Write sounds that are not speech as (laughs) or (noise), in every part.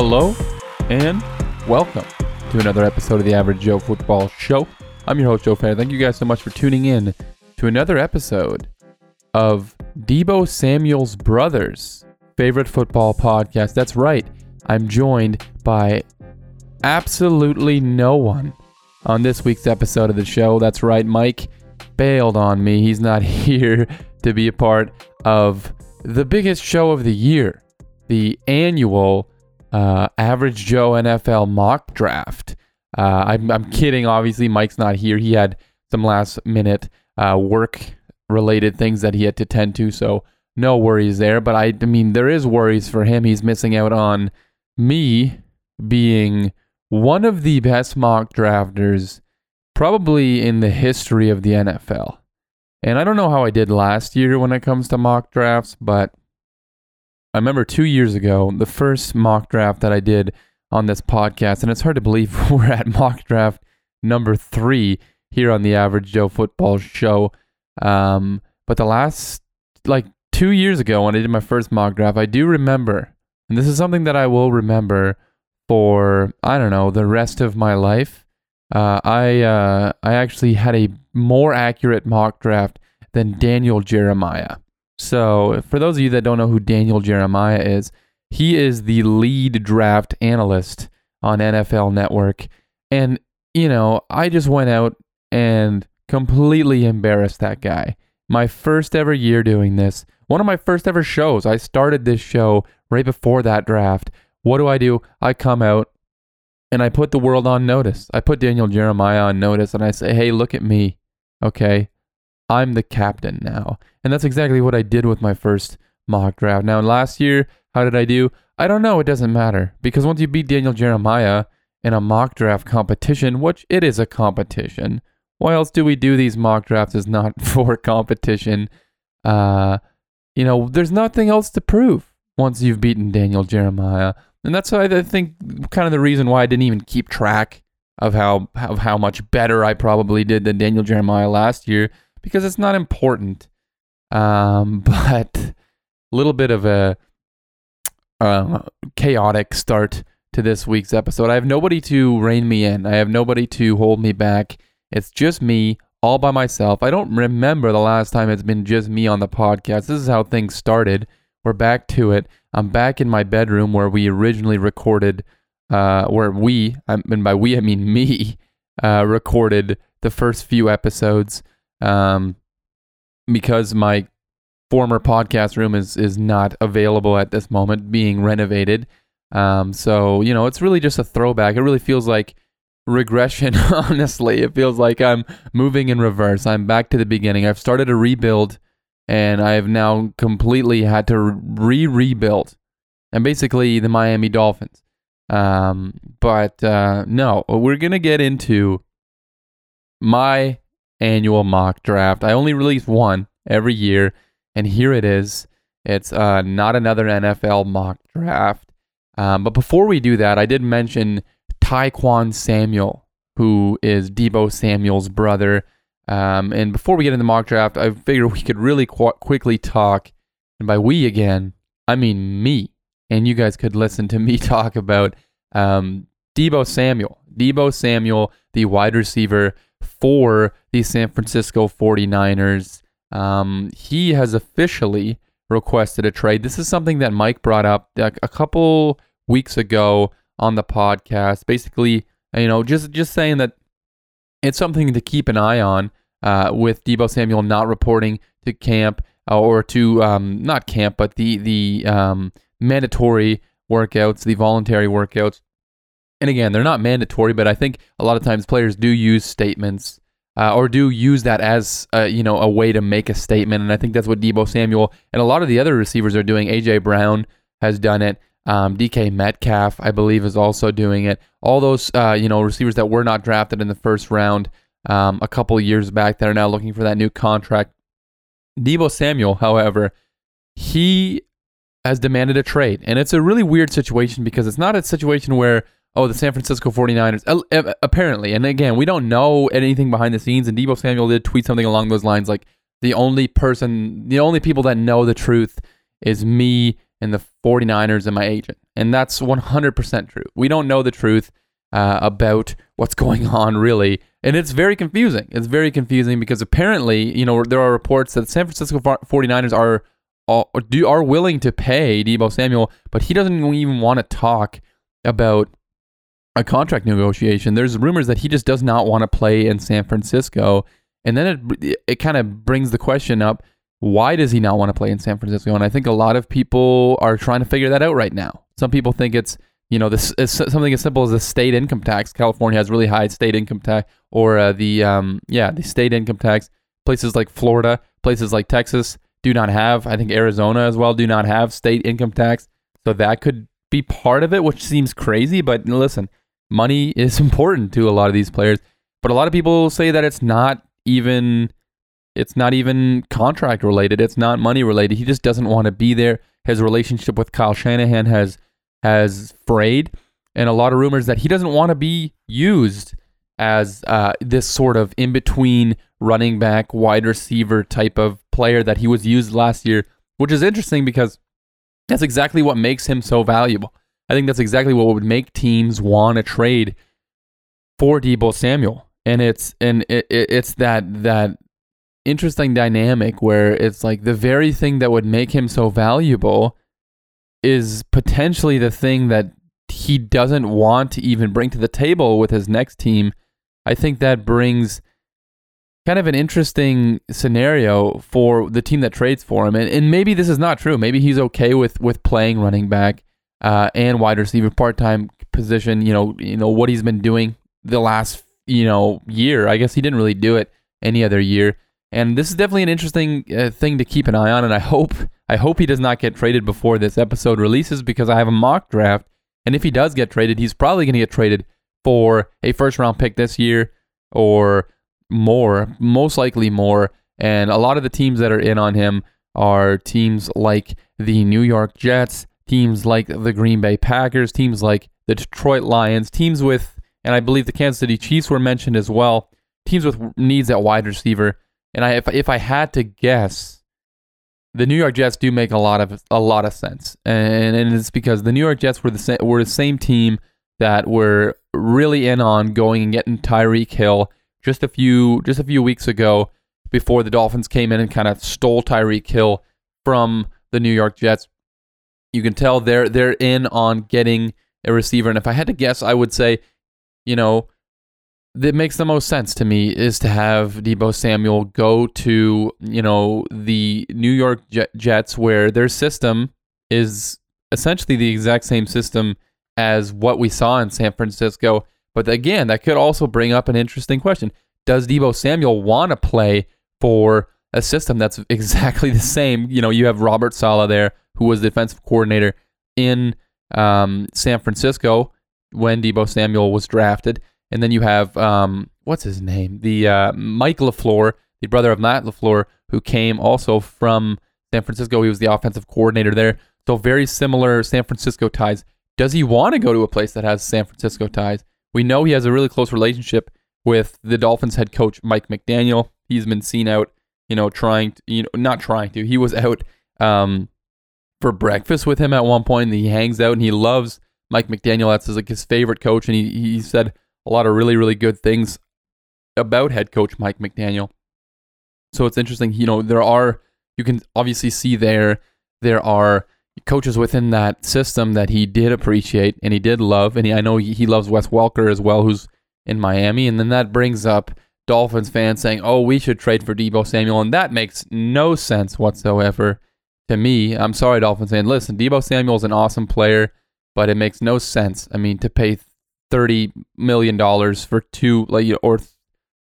Hello and welcome to another episode of the Average Joe Football Show. I'm your host, Joe Fair. Thank you guys so much for tuning in to another episode of Deebo Samuel's Brothers favorite football podcast. That's right. I'm joined by absolutely no one on this week's episode of the show. That's right. Mike bailed on me. He's not (laughs) here to be a part of the biggest show of the year, the annual uh, Average Joe NFL mock draft. Uh, I'm, I'm kidding. Obviously, Mike's not here. He had some last minute uh, work related things that he had to tend to. So, no worries there. But I, I mean, there is worries for him. He's missing out on me being one of the best mock drafters probably in the history of the NFL. And I don't know how I did last year when it comes to mock drafts, but I remember two years ago, the first mock draft that I did on this podcast, and it's hard to believe (laughs) we're at mock draft number three here on the Average Joe Football Show. Um, but the last, like two years ago, when I did my first mock draft, I do remember, and this is something that I will remember for, I don't know, the rest of my life. Uh, I uh, I actually had a more accurate mock draft than Daniel Jeremiah. So, for those of you that don't know who Daniel Jeremiah is, he is the lead draft analyst on NFL Network. And, you know, I just went out and completely embarrassed that guy. My first ever year doing this, one of my first ever shows. I started this show right before that draft. What do I do? I come out and I put the world on notice. I put Daniel Jeremiah on notice and I say, hey, look at me. Okay. I'm the captain now. And that's exactly what I did with my first mock draft. Now, last year, how did I do? I don't know. It doesn't matter because once you beat Daniel Jeremiah in a mock draft competition, which it is a competition, why else do we do these mock drafts is not (laughs) for competition? Uh, you know, there's nothing else to prove once you've beaten Daniel Jeremiah. And that's why I think kind of the reason why I didn't even keep track of how of how much better I probably did than Daniel Jeremiah last year because it's not important. Um, (laughs) but a little bit of a uh, chaotic start to this week's episode. I have nobody to rein me in. I have nobody to hold me back. It's just me all by myself. I don't remember the last time it's been just me on the podcast. This is how things started. We're back to it. I'm back in my bedroom where we originally recorded, uh, where we, and by we I mean me, (laughs) uh, recorded the first few episodes. Um, because my former podcast room is is not available at this moment, being renovated. Um, so you know, it's really just a throwback. It really feels like regression. (laughs) honestly, it feels like I'm moving in reverse. I'm back to the beginning. I've started a rebuild, and I have now completely had to re rebuild, and basically the Miami Dolphins. Um, but uh, no, we're gonna get into my annual mock draft. I only release one every year, and here it is. It's uh, not another NFL mock draft. Um, but before we do that, I did mention Tyquan Samuel, who is Deebo Samuel's brother. Um, and before we get into the mock draft, I figured we could really qu- quickly talk, and by we again, I mean me, and you guys could listen to me (laughs) talk about um, Deebo Samuel. Deebo Samuel, the wide receiver for the San Francisco 49ers. Um, he has officially requested a trade. This is something that Mike brought up a couple weeks ago on the podcast. Basically, you know, just just saying that it's something to keep an eye on uh, with Deebo Samuel not reporting to camp uh, or to um, not camp, but the the um, mandatory workouts, the voluntary workouts and again, they're not mandatory, but I think a lot of times players do use statements uh, or do use that as uh, you know a way to make a statement. And I think that's what Deebo Samuel and a lot of the other receivers are doing. AJ Brown has done it. Um, DK Metcalf, I believe, is also doing it. All those uh, you know receivers that were not drafted in the first round um, a couple years back that are now looking for that new contract. Deebo Samuel, however, he has demanded a trade, and it's a really weird situation because it's not a situation where oh, the San Francisco 49ers, apparently. And again, we don't know anything behind the scenes. And Deebo Samuel did tweet something along those lines like, the only person, the only people that know the truth is me and the 49ers and my agent. And that's 100% true. We don't know the truth uh, about what's going (laughs) on really. And it's very confusing. It's very confusing because apparently, you know, there are reports that San Francisco 49ers are do are willing to pay Deebo Samuel, but he doesn't even want to talk about a contract negotiation. There's rumors that he just does not want to play in San Francisco, and then it it kind of brings the question up: Why does he not want to play in San Francisco? And I think a lot of people are trying to figure that out right now. Some people think it's you know this is something as simple as the state income tax. California has really high state income tax, or uh, the um, yeah the state income tax. Places like Florida, places like Texas do not have. I think Arizona as well do not have state income tax. So that could be part of it, which seems crazy. But listen, money is (laughs) important to a lot of these players. But a lot of people say that it's not even it's not even contract related. It's not money related. He just doesn't want to be there. His relationship with Kyle Shanahan has has frayed, and a lot of rumors that he doesn't want to be used as uh, this sort of in between running back, wide receiver type of player that he was used last year, which is interesting because that's exactly what makes him so valuable. I think that's exactly what would make teams want to trade for Deebo Samuel, and it's and it, it's that that interesting dynamic where it's like the very thing that would make him so valuable is potentially the thing that he doesn't want to even bring to the table with his next team. I think that brings kind of an interesting scenario for the team that trades for him. And, and maybe this is not true. Maybe he's okay with with playing running back uh, and wide receiver part time position. You know, you know what he's been doing the last you know year. I guess he didn't really do it any other year. And this is definitely an interesting uh, thing to keep an eye on. And I hope I hope he does not get traded before this episode releases because I have a mock draft. And if he does get traded, he's probably going to get traded for a first round pick this year or more, most likely more. And a lot of the teams that are in on him are teams like the New York Jets, teams like the Green Bay Packers, teams like the Detroit Lions, teams with, and I believe the Kansas City Chiefs were mentioned as well, teams with needs at wide receiver. And I, if, if I had to guess, the New York Jets do make a lot of a lot of sense, and, and it's because the New York Jets were the same, were the same team that were really in on going and getting Tyreek Hill just a few just a few weeks ago before the Dolphins came in and kind of stole Tyreek Hill from the New York Jets. You can tell they're they're in on getting a receiver, and if I had to guess, I would say, you know, that makes the most sense to me is to have Deebo Samuel go to you know the New York Jets, where their system is essentially the exact same system as what we saw in San Francisco but again, that could also bring up an interesting question. Does Deebo Samuel want to play for a system that's (laughs) exactly the same? You know, you have Robert Saleh there, who was the defensive coordinator in um, San Francisco when Deebo Samuel was drafted. And then you have, um, what's his name? The uh, Mike LaFleur, the brother of Matt LaFleur, who came also from San Francisco. He was the offensive coordinator there. So very similar San Francisco ties. Does he want to go to a place that has San Francisco ties? We know he has a really close relationship with the Dolphins head coach Mike McDaniel. He's been seen out, you know, trying to, you know, not trying to. He was out um, for breakfast with him at one point. And he hangs out and he loves Mike McDaniel. That's like his favorite coach, and he he said a lot of really really good things about head coach Mike McDaniel. So it's interesting. You know, there are you can obviously see there there are coaches within that system that he did appreciate and he did love. And he, I know he, he loves Wes Welker as well, who's in Miami. And then that brings up Dolphins fans saying, oh, we should trade for Deebo Samuel. And that makes no sense whatsoever to me. I'm sorry, Dolphins fan. Listen, Deebo Samuel is an awesome player, but it makes no sense. I mean, to pay $30 million for two, like, or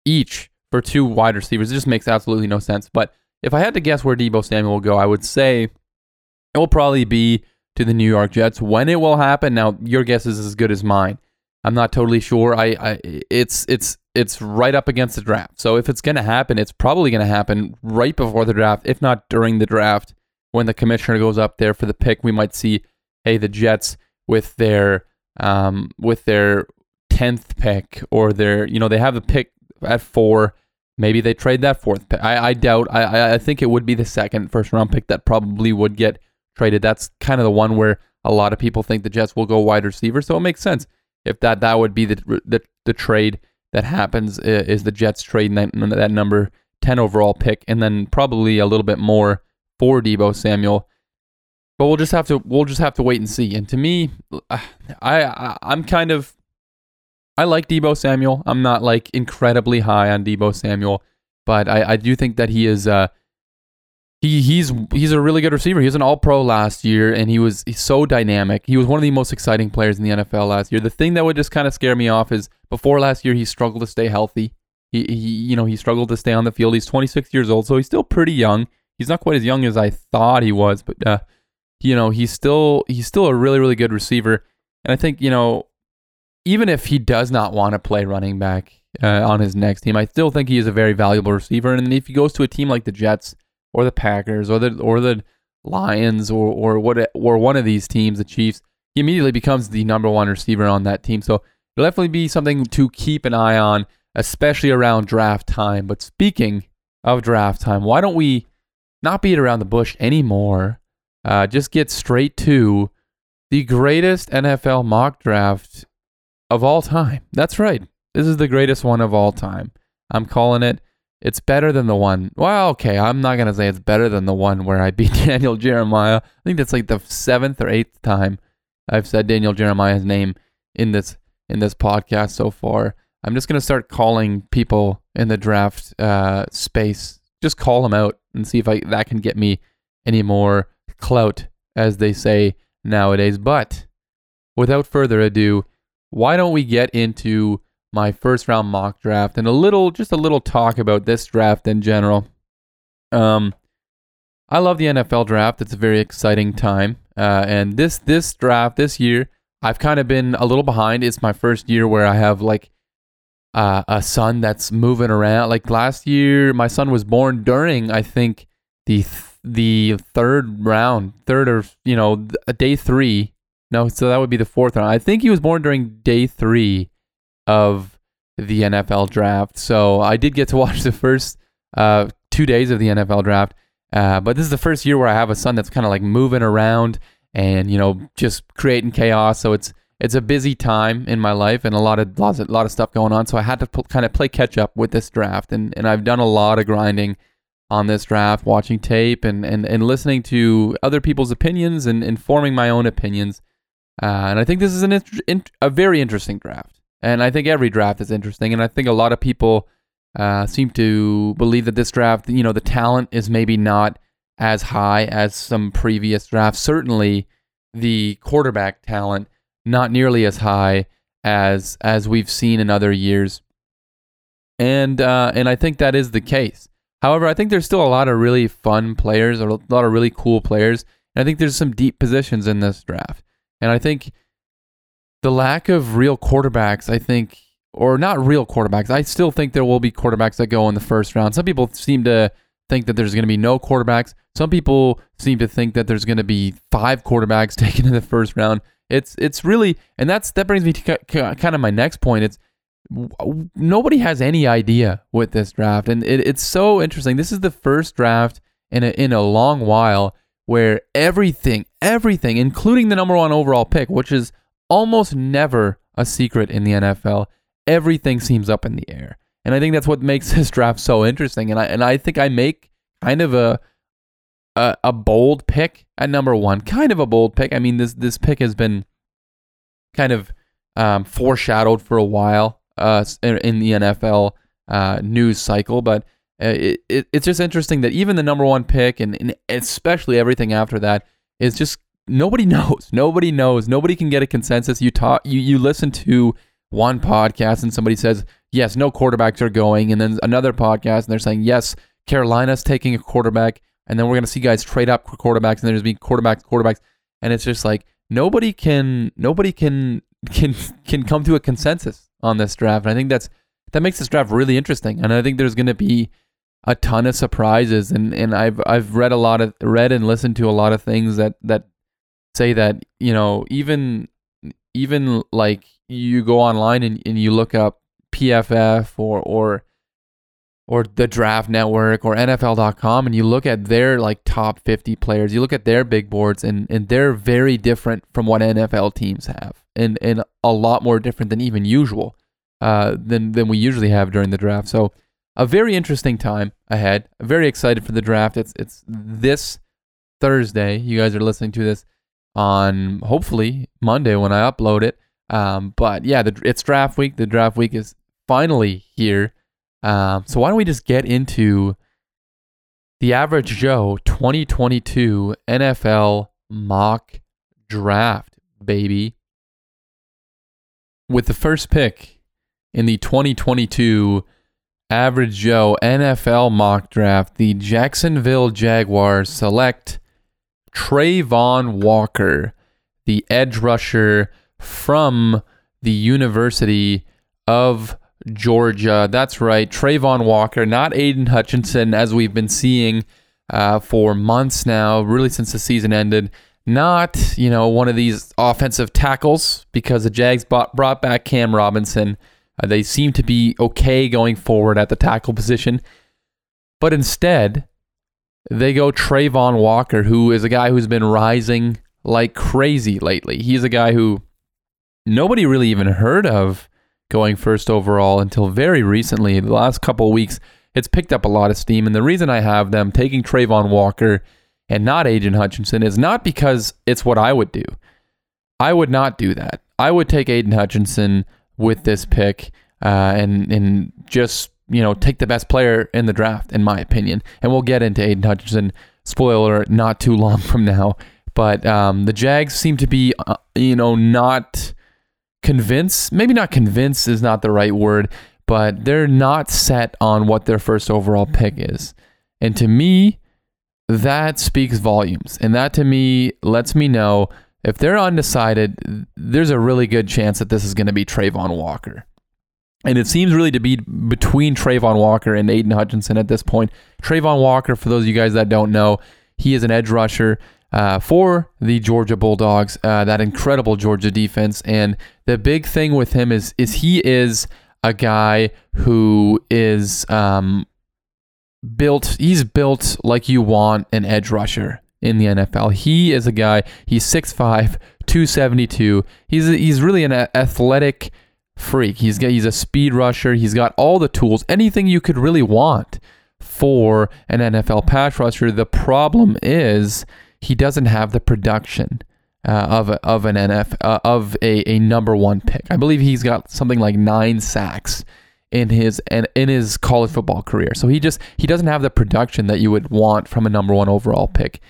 each for two wide receivers, it just makes absolutely no sense. But if I had to guess where Deebo Samuel will go, I would say it will probably be to the New York Jets. When it will happen, now your guess is as good as mine. I'm not totally sure. I, I it's it's it's right up against the draft. So if it's going to happen, it's probably going to happen right before the draft, if not during the draft. When the commissioner goes up there for the pick, we might see, hey, the Jets with their um with their tenth pick or their you know they have the pick at four. Maybe they trade that fourth pick. I, I doubt. I I think it would be the second first round pick that probably would get traded. That's kind of the one where a lot of people think the Jets will go wide receiver. So it makes sense if that that would be the the, the trade that happens is the Jets trade that, that number 10 overall pick and then probably a little bit more for Deebo Samuel. But we'll just have to we'll just have to wait and see. And to me, I, I I'm kind of I like Deebo Samuel. I'm not like incredibly high on Deebo Samuel, but I, I do think that he is uh he he's he's a really good receiver. He was an All Pro last year, and he was so dynamic. He was one of the most exciting players in the NFL last year. The thing that would just kind of scare me off is before last year, he struggled to stay healthy. He, he you know he struggled to stay on the field. He's 26 years old, so he's still pretty young. He's not quite as young as I thought he was, but uh, you know he's still he's still a really really good receiver. And I think you know even if he does not want to play running back uh, on his next team, I still think he is a very valuable receiver. And if he goes to a team like the Jets or the Packers or the or the Lions or or what or one of these teams, the Chiefs, he immediately becomes the number one receiver on that team. So it'll definitely be something to keep an eye on, especially around draft time. But speaking of draft time, why don't we not beat around the bush anymore? Uh, just get straight to the greatest NFL mock draft of all time. That's right. This is the greatest one of all time. I'm calling it it's better than the one. Well, okay, I'm not gonna say it's better than the one where I beat (laughs) Daniel Jeremiah. I think that's like the seventh or eighth time I've said Daniel Jeremiah's name in this in this podcast so far. I'm just gonna start calling people in the draft uh, space. Just call them out and see if I that can get me any more clout, as they say nowadays. But without further ado, why don't we get into my first round mock draft and a little, just a little talk about this draft in general. Um, I love the NFL draft. It's a very exciting time. Uh, and this this draft this year, I've kind of been a little behind. It's my first year where I have like uh, a son that's moving around. Like last year, my son was born during I think the th- the third round, third or you know day three. No, so that would be the fourth round. I think he was born during day three of the NFL draft. So I did get to (laughs) watch the first uh, two days of the NFL draft. Uh, but this is the first year where I have a son that's kind of like moving around and you know just creating chaos. So it's it's a busy time in my life and a lot of lots of, lot of stuff going on. So I had to p- kind of play catch up with this draft, and and I've done a lot of grinding on this draft, watching tape and and, and listening to other people's opinions and, and forming my own opinions. Uh, and I think this is an int- int- a very interesting draft. And I think every draft is interesting. And I think a lot of people uh, seem to believe that this draft, you know, the talent is maybe not as high as some previous drafts. Certainly, the quarterback talent not nearly as high as as we've seen in other years. And uh, and I think that is the case. However, I think there's still a lot of really fun players, a lot of really cool players. And I think there's some deep positions in this draft. And I think the lack of real quarterbacks, I think, or not real quarterbacks. I still think there will be quarterbacks that go in the first round. Some people seem to think that there's going to be no quarterbacks. Some people seem to think that there's going to be five quarterbacks (laughs) taken in the first round. It's it's really, and that's that brings me to kind of my next point. It's nobody has any idea with this draft, and it, it's so interesting. This is the first draft in a, in a long while where everything, everything, including the number one overall pick, which is almost never a secret in the NFL. Everything seems up in the air. And I think that's what makes (laughs) this draft so interesting. And I and I think I make kind of a a, a bold pick at number one. Kind of a bold pick. I mean, this this pick has been kind of um, foreshadowed for a while uh, in the NFL uh, news cycle, but uh, it, it, it's just interesting that even the number one pick and, and especially everything after that is just nobody (laughs) knows. Nobody knows. Nobody can get a consensus. You talk you you listen to one podcast and somebody says, "Yes, no quarterbacks are going." And then another podcast and they're saying, "Yes, Carolina's taking a quarterback." And then we're going to see guys trade up quarterbacks and there's being quarterbacks, quarterbacks. And it's just like nobody can nobody can (laughs) can can come to a consensus on this draft. And I think that's that makes this draft really interesting. And I think there's going to be a ton of surprises and and I've I've read a lot of read and listened to a lot of things that that say that you know even even like you go online and, and you look up PFF or or or the Draft Network or NFL.com and you look at their like top 50 players, you look at their big boards and and they're very different from what NFL teams have and and a lot more different than even usual uh, than than we usually have during the draft. So a very interesting time ahead. Very excited for the draft. It's it's this Thursday. You guys are listening to this on hopefully Monday when I upload it. Um, but yeah, the, it's draft week. The draft week is finally here. Um, so why don't we just get into the average Joe 2022 NFL mock draft, baby? With the first pick in the 2022 average Joe NFL mock draft, the Jacksonville Jaguars select Travon Walker, the edge rusher from the University of Georgia. That's right, Travon Walker, not Aidan Hutchinson, as we've been seeing uh, for months now, really since the season ended. Not, you know, one of these offensive tackles because the Jags bought, brought back Cam Robinson. Uh, they seem to be okay going forward at the tackle position. But instead, they go Travon Walker, who is a guy who's been rising like crazy lately. He's a guy who nobody really even heard of going first overall until very recently. The last couple weeks, it's picked up a lot of steam. And the reason I have them taking Travon Walker and not Aidan Hutchinson is not because it's what I would do. I would not do that. I would take Aidan Hutchinson with this pick uh, and and just you know take the best player in the draft, in my opinion. And we'll get into Aidan Hutchinson. Spoiler: not too (laughs) long from now. But um, the Jags seem to be, uh, you know, not convinced. Maybe not convince is not the right word, but they're not set on what their first overall pick is. And to me, that speaks volumes. And that to me lets me know if they're undecided, there's a really good chance that this is going to be Travon Walker. And it seems really to be between Travon Walker and Aidan Hutchinson at this point. Travon Walker, for those of you guys that don't know, he is an edge rusher uh, for the Georgia Bulldogs, uh, that incredible Georgia defense. And the big thing with him is is he is a guy who is um, built. He's built like you want an edge rusher in the NFL. He is a guy. He's 6'5", 272. He's he's really an athletic freak. He's got, he's a speed rusher. He's got all the tools, anything you could really want for an NFL pass rusher. The problem is he doesn't have the production uh, of a, of an NF uh, of a, a number one pick. I believe he's got something like nine sacks in his and in his college football career. So he just he doesn't have the production that you would want from a number one overall pick.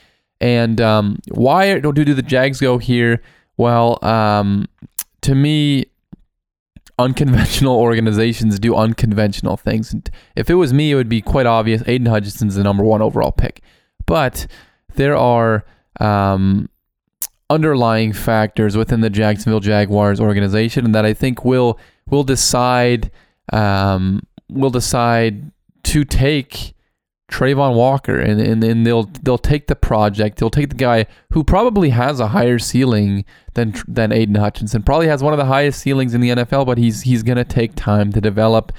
And um, why do do the Jags go here? Well, um, to me, unconventional (laughs) organizations do unconventional things. If it was me, it would be quite obvious. Aidan Hutchinson's the number one overall pick, but there are um, underlying factors within the Jacksonville Jaguars organization that I think will will decide um, will decide to take Travon Walker, and, and, and they'll they'll take the project. They'll take the guy who probably has a higher ceiling than than Aidan Hutchinson. Probably has one of the highest ceilings in the NFL, but he's he's gonna take time to develop.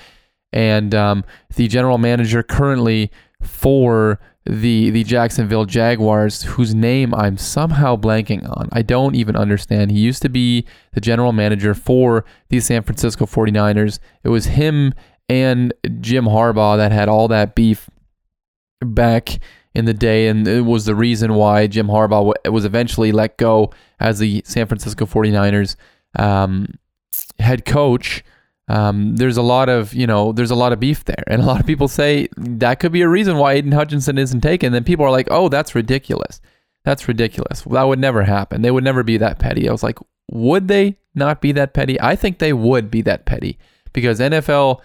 And um, the general manager currently for the the Jacksonville Jaguars, whose name I'm somehow blanking on. I don't even understand. He used to be the general manager for the San Francisco 49ers. It was him and Jim Harbaugh that had all that beef back in the day, and it was the reason why Jim Harbaugh was eventually let go as the San Francisco 49ers um, head coach. Um, there's a lot of you know there's a lot of beef there, (laughs) and a lot of people say that could be a reason why Aidan Hutchinson isn't taken. Then people are like, oh, that's ridiculous. That's ridiculous. That would never happen. They would never be that petty. I was like, would they not be that petty? I think they would be that petty because NFL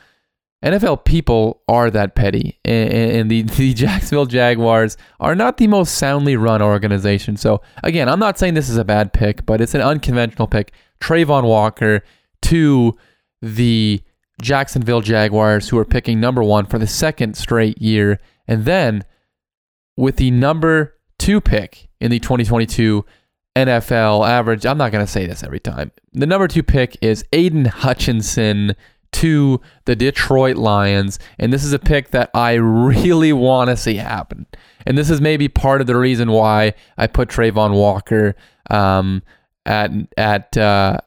NFL people are that petty, and, and the, (laughs) the Jacksonville Jaguars are not the most soundly run organization. So, again, I'm not saying this is a bad pick, but it's an unconventional pick. Travon Walker to the Jacksonville Jaguars, who are picking number one for the second straight year. And then with the number two pick in the 2022 NFL average, I'm not going to say this every time. The number two pick is Aidan Hutchinson to the Detroit Lions. And this is a pick that I really want to see happen. And this is maybe part of the reason why I put Travon Walker um, at at uh,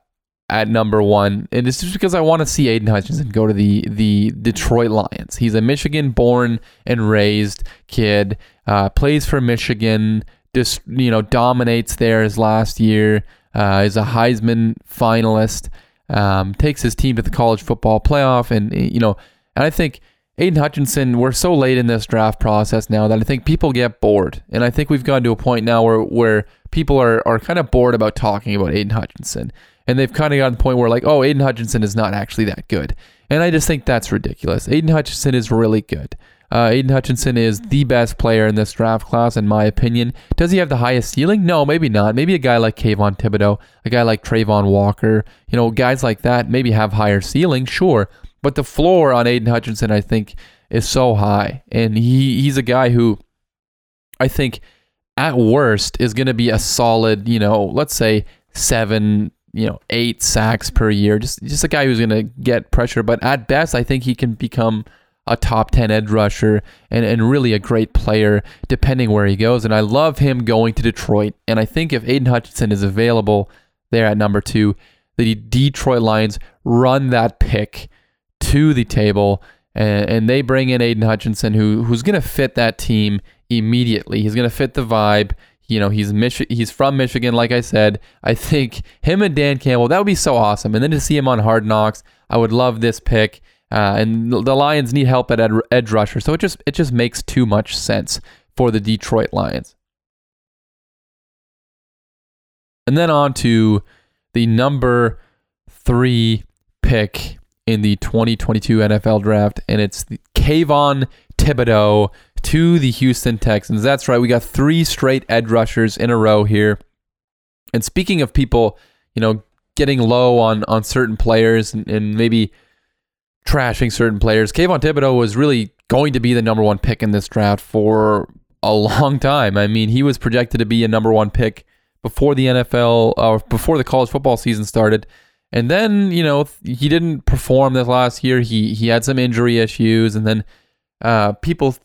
at number one. And it's just because I want to see Aidan Hutchinson go to the the Detroit Lions. He's a Michigan born and raised kid, uh, plays for Michigan, just you know dominates there his last year. Uh, is a Heisman finalist. Um, takes his team to the college football playoff, and you know, and I think Aidan Hutchinson. We're so late in this draft process now that I think people get bored, and I think we've gotten to a point now where where people are are kind of bored about talking about Aidan Hutchinson and they've kind of gotten to the point where like, oh, Aidan Hutchinson is not actually that good, and I just think that's ridiculous. Aidan Hutchinson is really good. Uh, Aidan Hutchinson is the best player in this draft class, in my opinion. Does he have the highest ceiling? No, maybe not. Maybe a guy like Kayvon Thibodeaux, a guy like Travon Walker, you know, guys like that maybe have higher ceiling, sure. But the floor on Aidan Hutchinson, I think, is so high. And he, he's a guy who I think at worst is going to be a solid, you know, let's say seven you know eight sacks per year. Just just a guy who's going to get pressure. But at best, I think he can become a top 10 edge rusher and, and really a great player depending where he goes. And I love him going to Detroit. And I think if Aidan Hutchinson is available there at number two, the Detroit Lions run that pick to the table and, and they bring in Aidan Hutchinson, who who's going to fit that team immediately. He's going to fit the vibe. You know, he's he's from Michigan, like I said. I think him and Dan Campbell, that would be so awesome. And then to see him on Hard Knocks, I would love this pick. Uh, and the Lions need help at ed- edge rusher, so it just it just makes too much sense for the Detroit Lions. And then on to the number three pick in the 2022 NFL Draft, and it's Kayvon Thibodeaux to the Houston Texans. That's right. We got three straight edge rushers in a row here. And speaking of people, you know, getting low on on certain players and, and maybe trashing certain players, Kayvon Thibodeaux was really going to be the number one pick in this draft for a long time. I mean, he was projected to be a number one pick before the NFL or uh, before the college football season started. And then, you know, he didn't perform this last year. He he had some injury issues, and then uh, people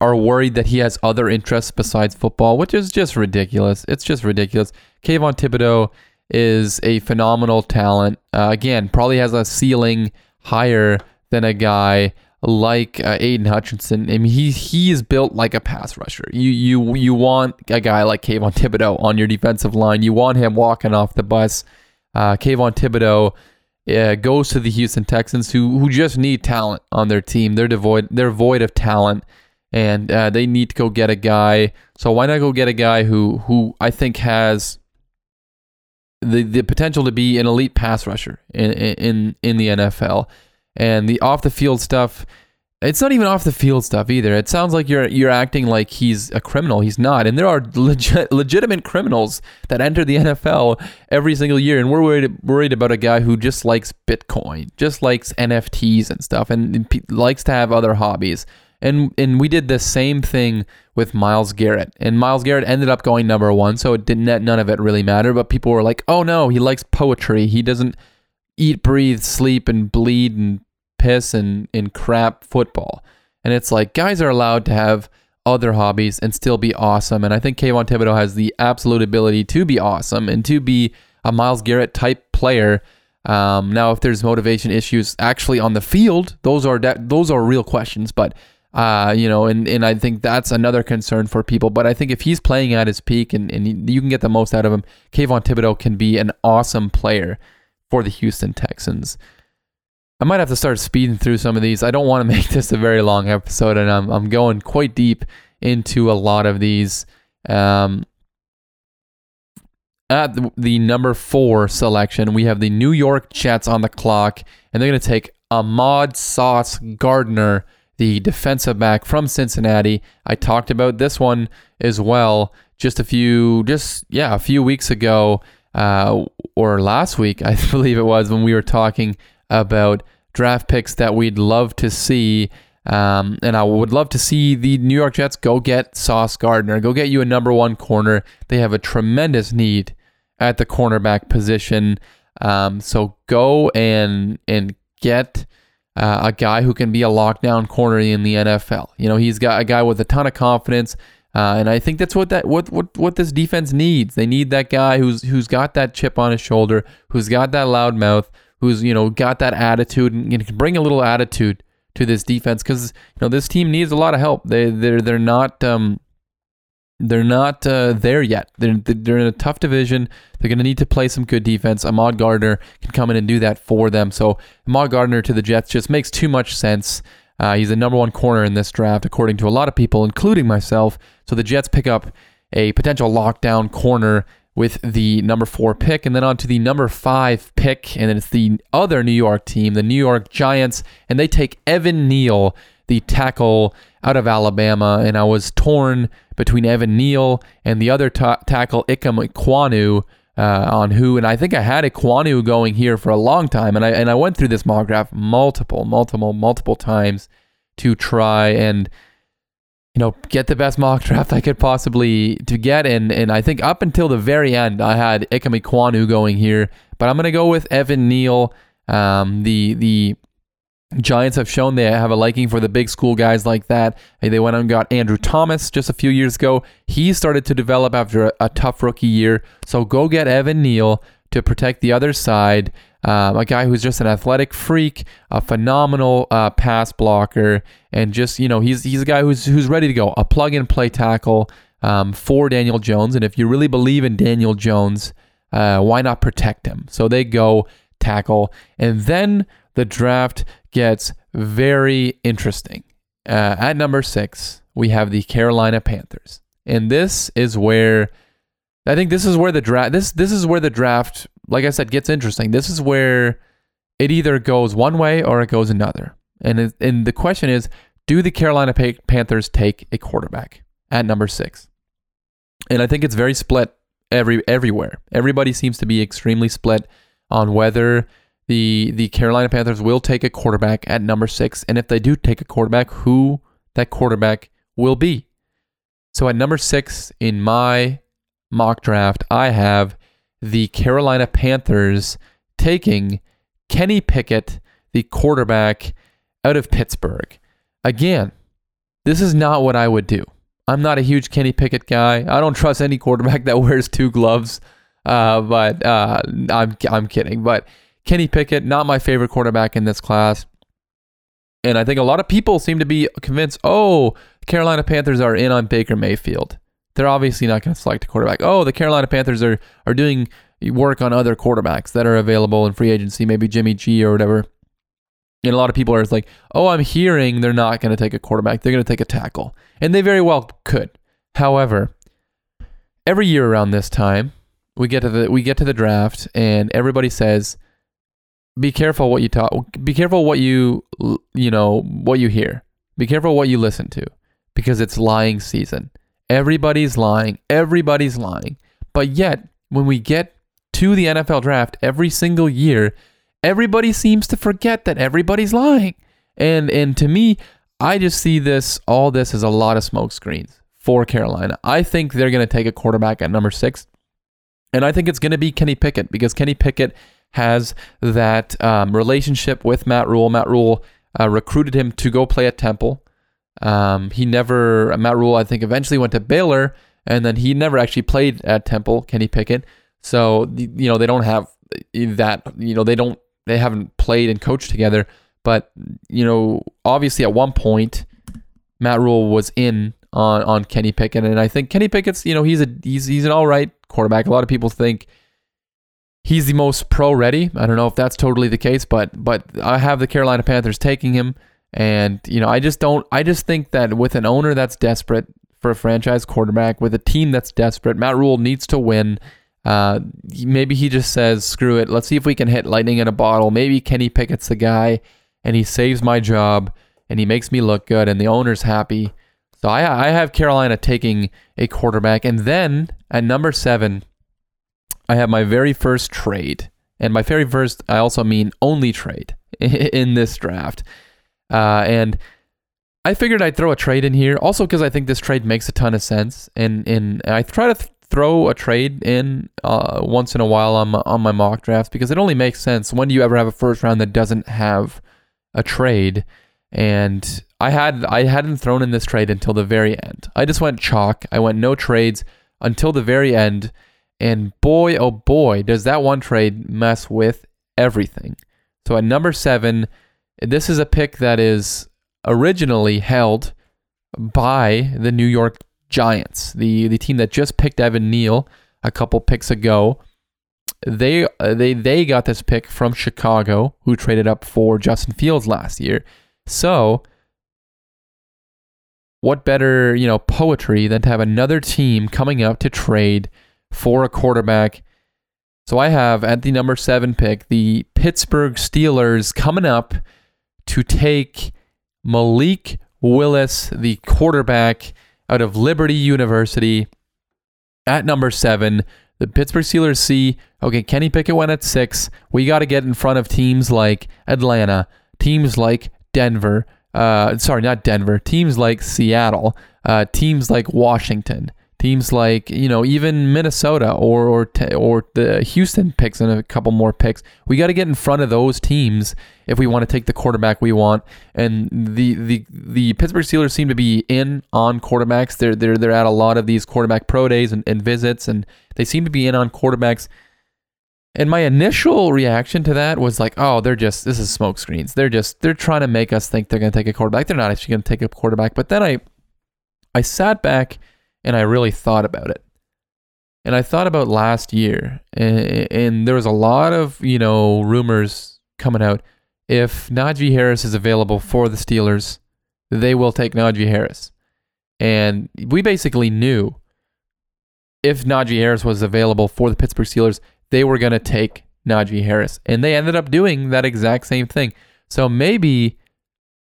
are worried that he has other interests besides football, which is just ridiculous. It's just ridiculous. Kayvon Thibodeaux is a phenomenal talent. Uh, again, probably has a ceiling higher than a guy like uh, Aidan Hutchinson. I mean, he he is built like a pass rusher. You you you want a guy like Kayvon Thibodeaux on your defensive line. You want him walking off the bus. Uh, Kayvon Thibodeaux uh, goes to the Houston Texans, who who just need talent on their team. They're devoid they're void of talent and uh, they need to go get a guy. So why not go get a guy who who I think has the the potential to be an elite pass rusher in in in the NFL, and the off the field stuff. It's not even off the field stuff either. It sounds like you're you're acting like he's a criminal. He's not, and there are legit, legitimate criminals that enter the NFL every single year, and we're worried worried about a guy who just likes Bitcoin, just likes NFTs and stuff, and, likes to have other hobbies. And and we did the same thing with Myles Garrett. And Myles Garrett ended up going number one, so it didn't none of it really matter. But people were like, "Oh no, he likes poetry. He doesn't eat, breathe, sleep, and bleed and piss and, and crap football." And it's like guys are allowed to have other hobbies and still be awesome. And I think Kayvon Thibodeaux has the absolute ability to be awesome and to be a Myles Garrett type player. Um, now, if there's motivation issues actually on the field, those are that those are real questions. But uh, you know, and, and I think that's another concern for people. But I think if he's playing at his peak and, and you can get the most out of him, Kayvon Thibodeaux can be an awesome player for the Houston Texans. I might have to start speeding through some of these. I don't want to (laughs) make this a very long episode, and I'm, I'm going quite deep into a lot of these. Um, at the, the number four selection, we have the New York Jets on the clock, and they're going to take Ahmad Sauce Gardner the defensive back from Cincinnati. I talked about this one as well just a few, just yeah, a few weeks ago, uh, or last week, (laughs) I believe it was, when we were talking about draft picks that we'd love to see. Um, and I would love to see the New York Jets go get Sauce Gardner, go get you a number one corner. They have a tremendous need at the cornerback position. Um, so go and and get uh, a guy who can be a lockdown corner in the NFL. You know, he's got a guy with a ton of confidence. Uh, and I think that's what that what, what what this defense needs. They need that guy who's who's got that chip on his shoulder, who's got that loud mouth, who's you know got that attitude and, and can bring a little attitude to this defense because you know this team needs a lot of help. They they're they're not um, they're not uh, there yet. They're they're in a tough division. They're going to need to play some good defense. Ahmad Gardner can come in and do that for them. So Ahmad Gardner to the Jets just makes too much sense. Uh, he's the number one corner in this draft, according to a lot of people, including myself. So the Jets pick up a potential lockdown corner with the number four pick, and then on to the number five pick, and then it's the other New York team, the New York Giants, and they take Evan Neal, the tackle out of Alabama, and I was torn between Evan Neal and the other ta- tackle Ikem Ekwonu. Uh, on who, and I think I had Ekwonu going here for a long time, and I and I went through this mock draft multiple, multiple, multiple times to try and you know, get the best mock draft I could possibly to get. And and I think up until the very end, I had Ikem Ekwonu going here, but I'm gonna go with Evan Neal. Um, the the Giants have shown they have a liking for the big school guys like that. They went and got Andrew Thomas just a few years ago. He started to develop after a, a tough rookie year. So go get Evan Neal to protect the other side. Um, a guy who's just an athletic freak, a phenomenal uh, pass blocker, and just you know he's he's a guy who's who's ready to go, a plug and play tackle um, for Daniel Jones. And if you really believe in Daniel Jones, uh, why not protect him? So they go tackle, and then the draft gets very interesting. Uh, at number six, we have the Carolina Panthers, and this is where I think this is where the draft this this is where the draft like I said, gets interesting. This is where it either goes one way or it goes another. And it, and the question is, do the Carolina Panthers take a quarterback at number six? And I think it's very split every everywhere. Everybody seems to be extremely split on whether the the Carolina Panthers will take a quarterback at number six, and if they do take a quarterback, who that quarterback will be. So at number six in my mock draft, I have the Carolina Panthers taking Kenny Pickett, the quarterback out of Pittsburgh. Again, this is not what I would do. I'm not a huge Kenny Pickett guy. I don't trust any quarterback (laughs) that wears two gloves. Uh, but uh, I'm I'm kidding. But Kenny Pickett, not my favorite quarterback in this class. And I think a lot of people seem to be convinced, oh, Carolina Panthers are in on Baker Mayfield they're obviously not going to select a quarterback. Oh, the Carolina Panthers are are doing work on other quarterbacks that are available in free agency, maybe Jimmy G or whatever. And a lot of people are like, "Oh, I'm hearing they're not going to take a quarterback. They're going to take a tackle." And they very well could. However, every year around this time, we get to the we get to the draft and everybody says, "Be careful what you talk. Be careful what you you know, what you hear. Be careful what you listen to because it's lying season." Everybody's lying. Everybody's lying. But yet, when we get to the NFL draft every single year, everybody seems to forget that everybody's lying. And and to me, I just see this all this as a lot of smoke screens for Carolina. I think they're going to take a quarterback at number 6. And I think it's going to be Kenny Pickett because Kenny Pickett has that um, relationship with Matt Rhule. Matt Rhule uh, recruited him to go play at Temple. Um, he never, Matt Rhule, I think, eventually went to Baylor, and then he never actually played at Temple, Kenny Pickett. So, you know, they don't have that, you know, they don't, they haven't played and coached together. But, you know, obviously at one point, Matt Rhule was in on, on Kenny Pickett. And I think Kenny Pickett's, you know, he's a, he's, he's an all right quarterback. A lot of people think he's the most pro ready. I don't know if that's totally the case, but, but I have the Carolina Panthers taking him. And, you know, I just don't, I just think that with an owner that's desperate for a franchise quarterback, with a team that's desperate, Matt Rhule needs to win. Uh, maybe he just says, screw it. Let's see if we can hit lightning in a bottle. Maybe Kenny Pickett's the guy and he saves my job and he makes me look good and the owner's happy. So I, I have Carolina taking a quarterback. And then at number seven, I have my very first trade. And my very first, I also mean only trade (laughs) in this draft. Uh, and I figured I'd throw a trade in here, also because I think this trade makes a ton of sense. And, and I try to th- throw a trade in uh, once in a while on my, on my mock drafts because it only makes sense. When do you ever have a first round that doesn't have a trade, and I had I hadn't thrown in this trade until the very end. I just went chalk. I went no trades until the very end, and boy oh boy does that one trade mess with everything. So at number seven, this is a pick that is originally held by the New York Giants, the the team that just picked Evan Neal a couple picks ago. They uh, they they got this pick from Chicago, who traded up for Justin Fields last year. So, what better you know poetry than to have another team coming up to trade for a quarterback? So I have at the number seven pick the Pittsburgh Steelers coming up to take Malik Willis, the quarterback out of Liberty University. At number seven, the Pittsburgh Steelers see, okay, Kenny Pickett went at six. We got to get in front of teams like Atlanta, teams like Denver, uh, sorry, not Denver, teams like Seattle, uh, teams like Washington teams like you know even Minnesota or or or the Houston picks and a couple more picks. We got to get in front of those teams if we want to take the quarterback we want. And the the the Pittsburgh Steelers seem to be in on quarterbacks. They're they're they're at a lot of these quarterback pro days and, and visits, and they seem to be in on quarterbacks. And my initial reaction to that was like, oh, they're just this is smoke screens. They're just they're trying to make us think they're going to take a quarterback. They're not actually going to take a quarterback. But then I I sat back and I really thought about it. And I thought about last year, and, and there was a lot of, you know, rumors coming out. If Najee Harris is available for the Steelers, they will take Najee Harris. And we basically knew if Najee Harris was available for the Pittsburgh Steelers, they were going to take Najee Harris. And they ended up doing that exact same thing. So maybe,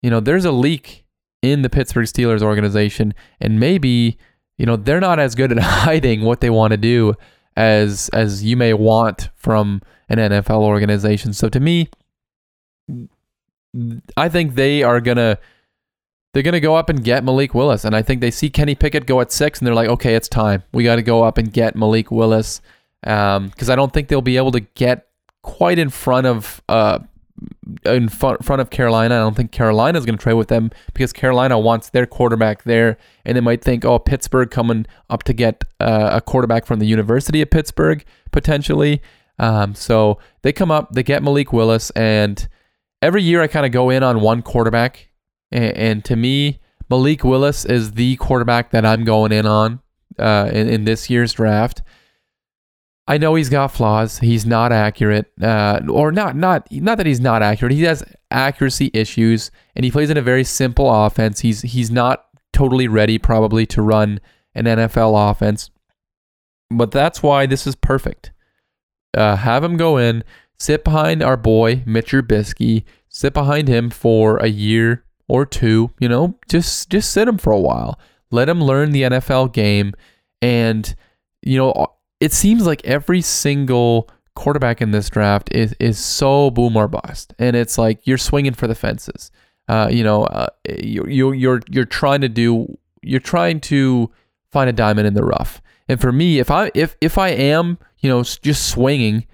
you know, there's a leak in the Pittsburgh Steelers organization, and maybe you know, they're not as good at (laughs) hiding what they want to do as as you may want from an NFL organization. So to me, I think they are gonna they're gonna go up and get Malik Willis, and I think they see Kenny Pickett go at six, and they're like, okay, it's time. We got to go up and get Malik Willis, because um, I don't think they'll be able to get quite in front of uh, in front of Carolina. I don't think Carolina is going to trade with them because Carolina wants their quarterback there, and they might think, oh, Pittsburgh coming up to get uh, a quarterback from the University of Pittsburgh potentially. Um, so they come up, they get Malik Willis, and every year I kind of go in on one quarterback, and, and, to me, Malik Willis is the quarterback that I'm going in on uh, in, in this year's draft. I know he's got flaws. He's not accurate, uh, or not not not that he's not accurate. He has accuracy issues, and he plays in a very simple offense. He's he's not totally ready probably to run an NFL offense, but that's why this is perfect. Uh, have him go in, sit behind our boy Mitch Trubisky, sit behind him for a year or two. You know, just just sit him for a while. Let him learn the NFL game, and you know it seems like every single quarterback in this draft is is so boom or bust, and it's like you're swinging for the fences. Uh, you know, uh, you you you're you're trying to do you're trying to find a diamond in the rough. And for me, if I if if I am you know just swinging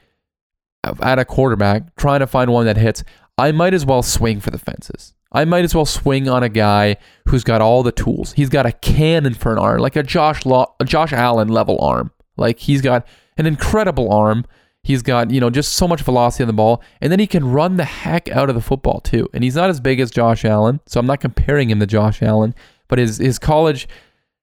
at a quarterback, trying to find one that hits, I might as well swing for the fences. I might as well swing on a guy who's got all the tools. He's got a cannon for an arm, like a Josh Law, a Josh Allen level arm. Like he's got an incredible arm. He's got, you know, just so much velocity on the ball. And then he can run the heck out of the football too. And he's not as big as Josh Allen. So I'm not comparing him to Josh Allen. But his his college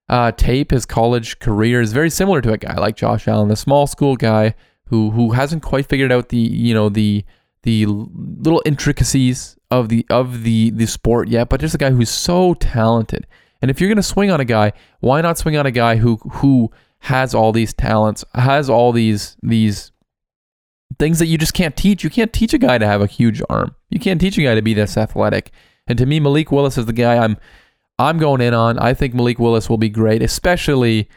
uh, tape, his college career is very similar to a guy like Josh Allen, a small school guy who who hasn't quite figured out the, you know, the the little intricacies of the of the the sport yet, but just a guy who's so talented. And if you're gonna swing on a guy, why not swing on a guy who who has all these talents, has all these these things that you just can't teach. You can't teach a guy to have a huge arm. You can't teach a guy to be this athletic. And to me, Malik Willis is the guy I'm I'm going in on. I think Malik Willis will be great, especially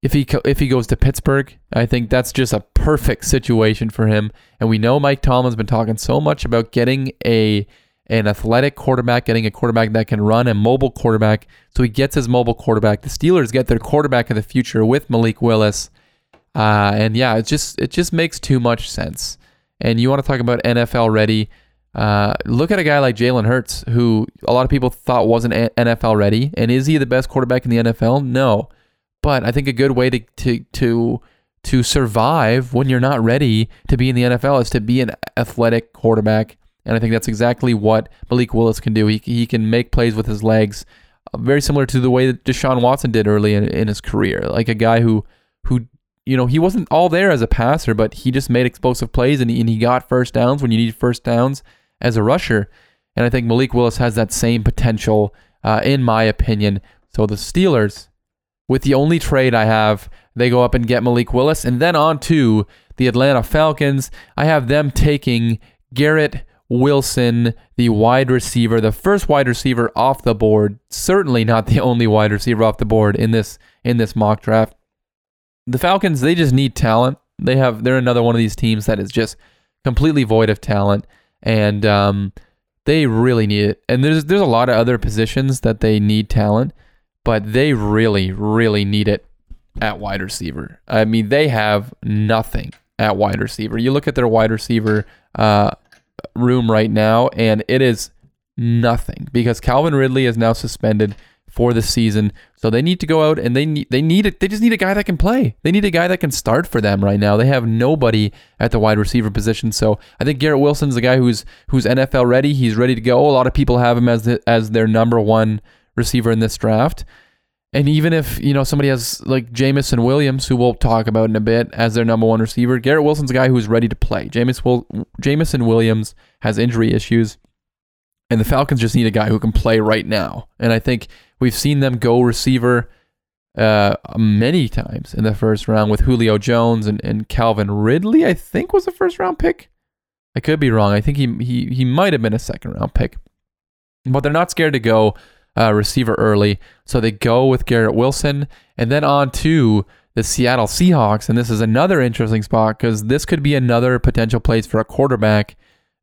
if he if he goes to Pittsburgh. I think that's just a perfect situation for him. And we know Mike Tomlin's been talking so much about getting a an athletic quarterback, getting a quarterback that can run, a mobile quarterback. So he gets his mobile quarterback. The Steelers get their quarterback of the future with Malik Willis. Uh, and yeah, it just it just makes too much sense. And you want to talk about NFL ready? Uh, look at a guy like Jalen Hurts, who a lot of people thought wasn't NFL ready, and is he the best quarterback in the NFL? No, but I think a good way to to to to survive when you're not ready to be in the NFL is to be an athletic quarterback, and I think that's exactly what Malik Willis can do. He he can make plays with his legs, uh, very similar to the way that Deshaun Watson did early in, in his career, like a guy who who you know, he wasn't all there as a passer, but he just made explosive plays and he, and he got first downs when you need first downs as a rusher. And I think Malik Willis has that same potential, uh, in my opinion. So the Steelers, with the only trade I have, they go up and get Malik Willis. And then on to the Atlanta Falcons. I have them taking Garrett Wilson, the wide receiver, the first wide receiver off the board. Certainly not the (laughs) only wide receiver off the board in this in this mock draft the Falcons, they just need talent. They have they're another one of these teams that is just completely void of talent, and um, they really need it. And there's there's a lot of other positions that they need talent, but they really really need it at wide receiver. I mean, they have nothing at wide receiver. You look at their wide receiver uh, room right now, and it is nothing because Calvin Ridley is now suspended for the season. So they need to go out and they need they need it. They just need a guy that can play. They need a guy that can start for them right now. They have nobody at the wide receiver position. So I think Garrett Wilson's the guy who's who's NFL ready. He's ready to go. A lot of people have him as the, as their number one receiver in this draft. And even if you know somebody has like Jameson Williams, who we'll talk about in a bit, as their number one receiver, Garrett Wilson's a guy who's ready to play. Jameson, Will, Jameson Williams has injury issues, and the Falcons just need a guy who can play right now. And I think We've seen them go receiver uh, many times in the first round with Julio Jones and, and Calvin Ridley, I think was a first round pick. I could be wrong. I think he, he, he might have been a second round pick. But they're not scared to go uh, receiver early. So they go with Garrett Wilson and then on to the Seattle Seahawks. And this is another interesting spot because this could be another potential place for a quarterback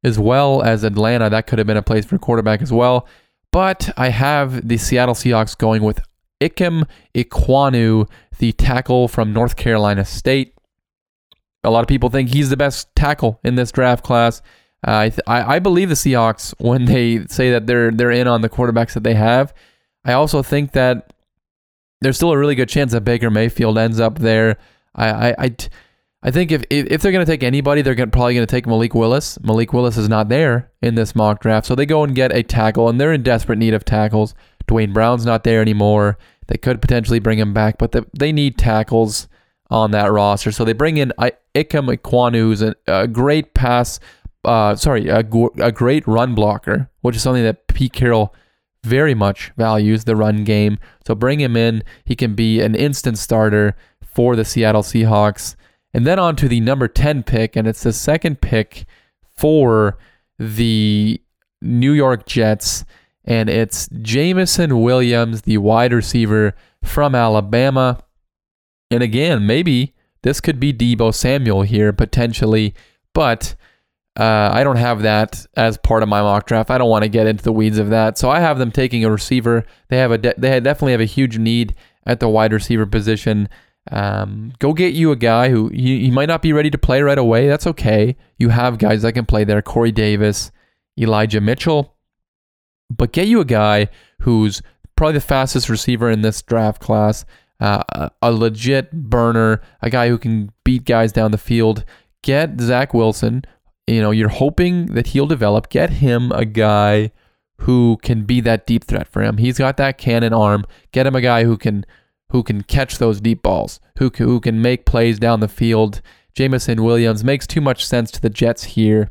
as well as Atlanta. That could have been a place for a quarterback as well. But I have the Seattle Seahawks going with Ikem Ekwonu, the tackle from North Carolina State. A lot of people think he's the best tackle in this draft class. Uh, I, th- I, I believe the Seahawks when they say that they're they're in on the quarterbacks that they have. I also think that there's still a really good chance that Baker Mayfield ends up there. I I, I, I think if, if, if they're going to take anybody, they're gonna, probably going to take Malik Willis. Malik Willis is not there in this mock draft, so they go and get a tackle, and they're in desperate need of tackles. Duane Brown's not there anymore. They could potentially bring him back, but the, they need tackles on that roster. So they bring in Ikem Ekwonu, who's a, a great pass, uh, sorry, a, a great run blocker, which is something that Pete Carroll very much values the run game. So bring him in. He can be an instant starter for the Seattle Seahawks. And then on to the number 10 pick, and it's the second pick for the New York Jets. And it's Jameson Williams, the wide receiver from Alabama. And again, maybe this could be Deebo Samuel here potentially, but uh, I don't have that as part of my mock draft. I don't want to get into the weeds of that. So I have them taking a receiver. They have a de- they definitely have a huge need at the wide receiver position. Um, go get you a guy who he, he might not be ready to play right away. That's okay. You have guys that can play there. Corey Davis, Elijah Mitchell. But get you a guy who's probably the fastest receiver in this draft class, uh, a, a legit burner, a guy who can beat guys down the field. Get Zach Wilson. You know, you're hoping that he'll develop. Get him a guy who can be that deep threat for him. He's got that cannon arm. Get him a guy who can who can catch those deep balls, who, who can make plays down the field. Jameson Williams makes too much sense to the Jets here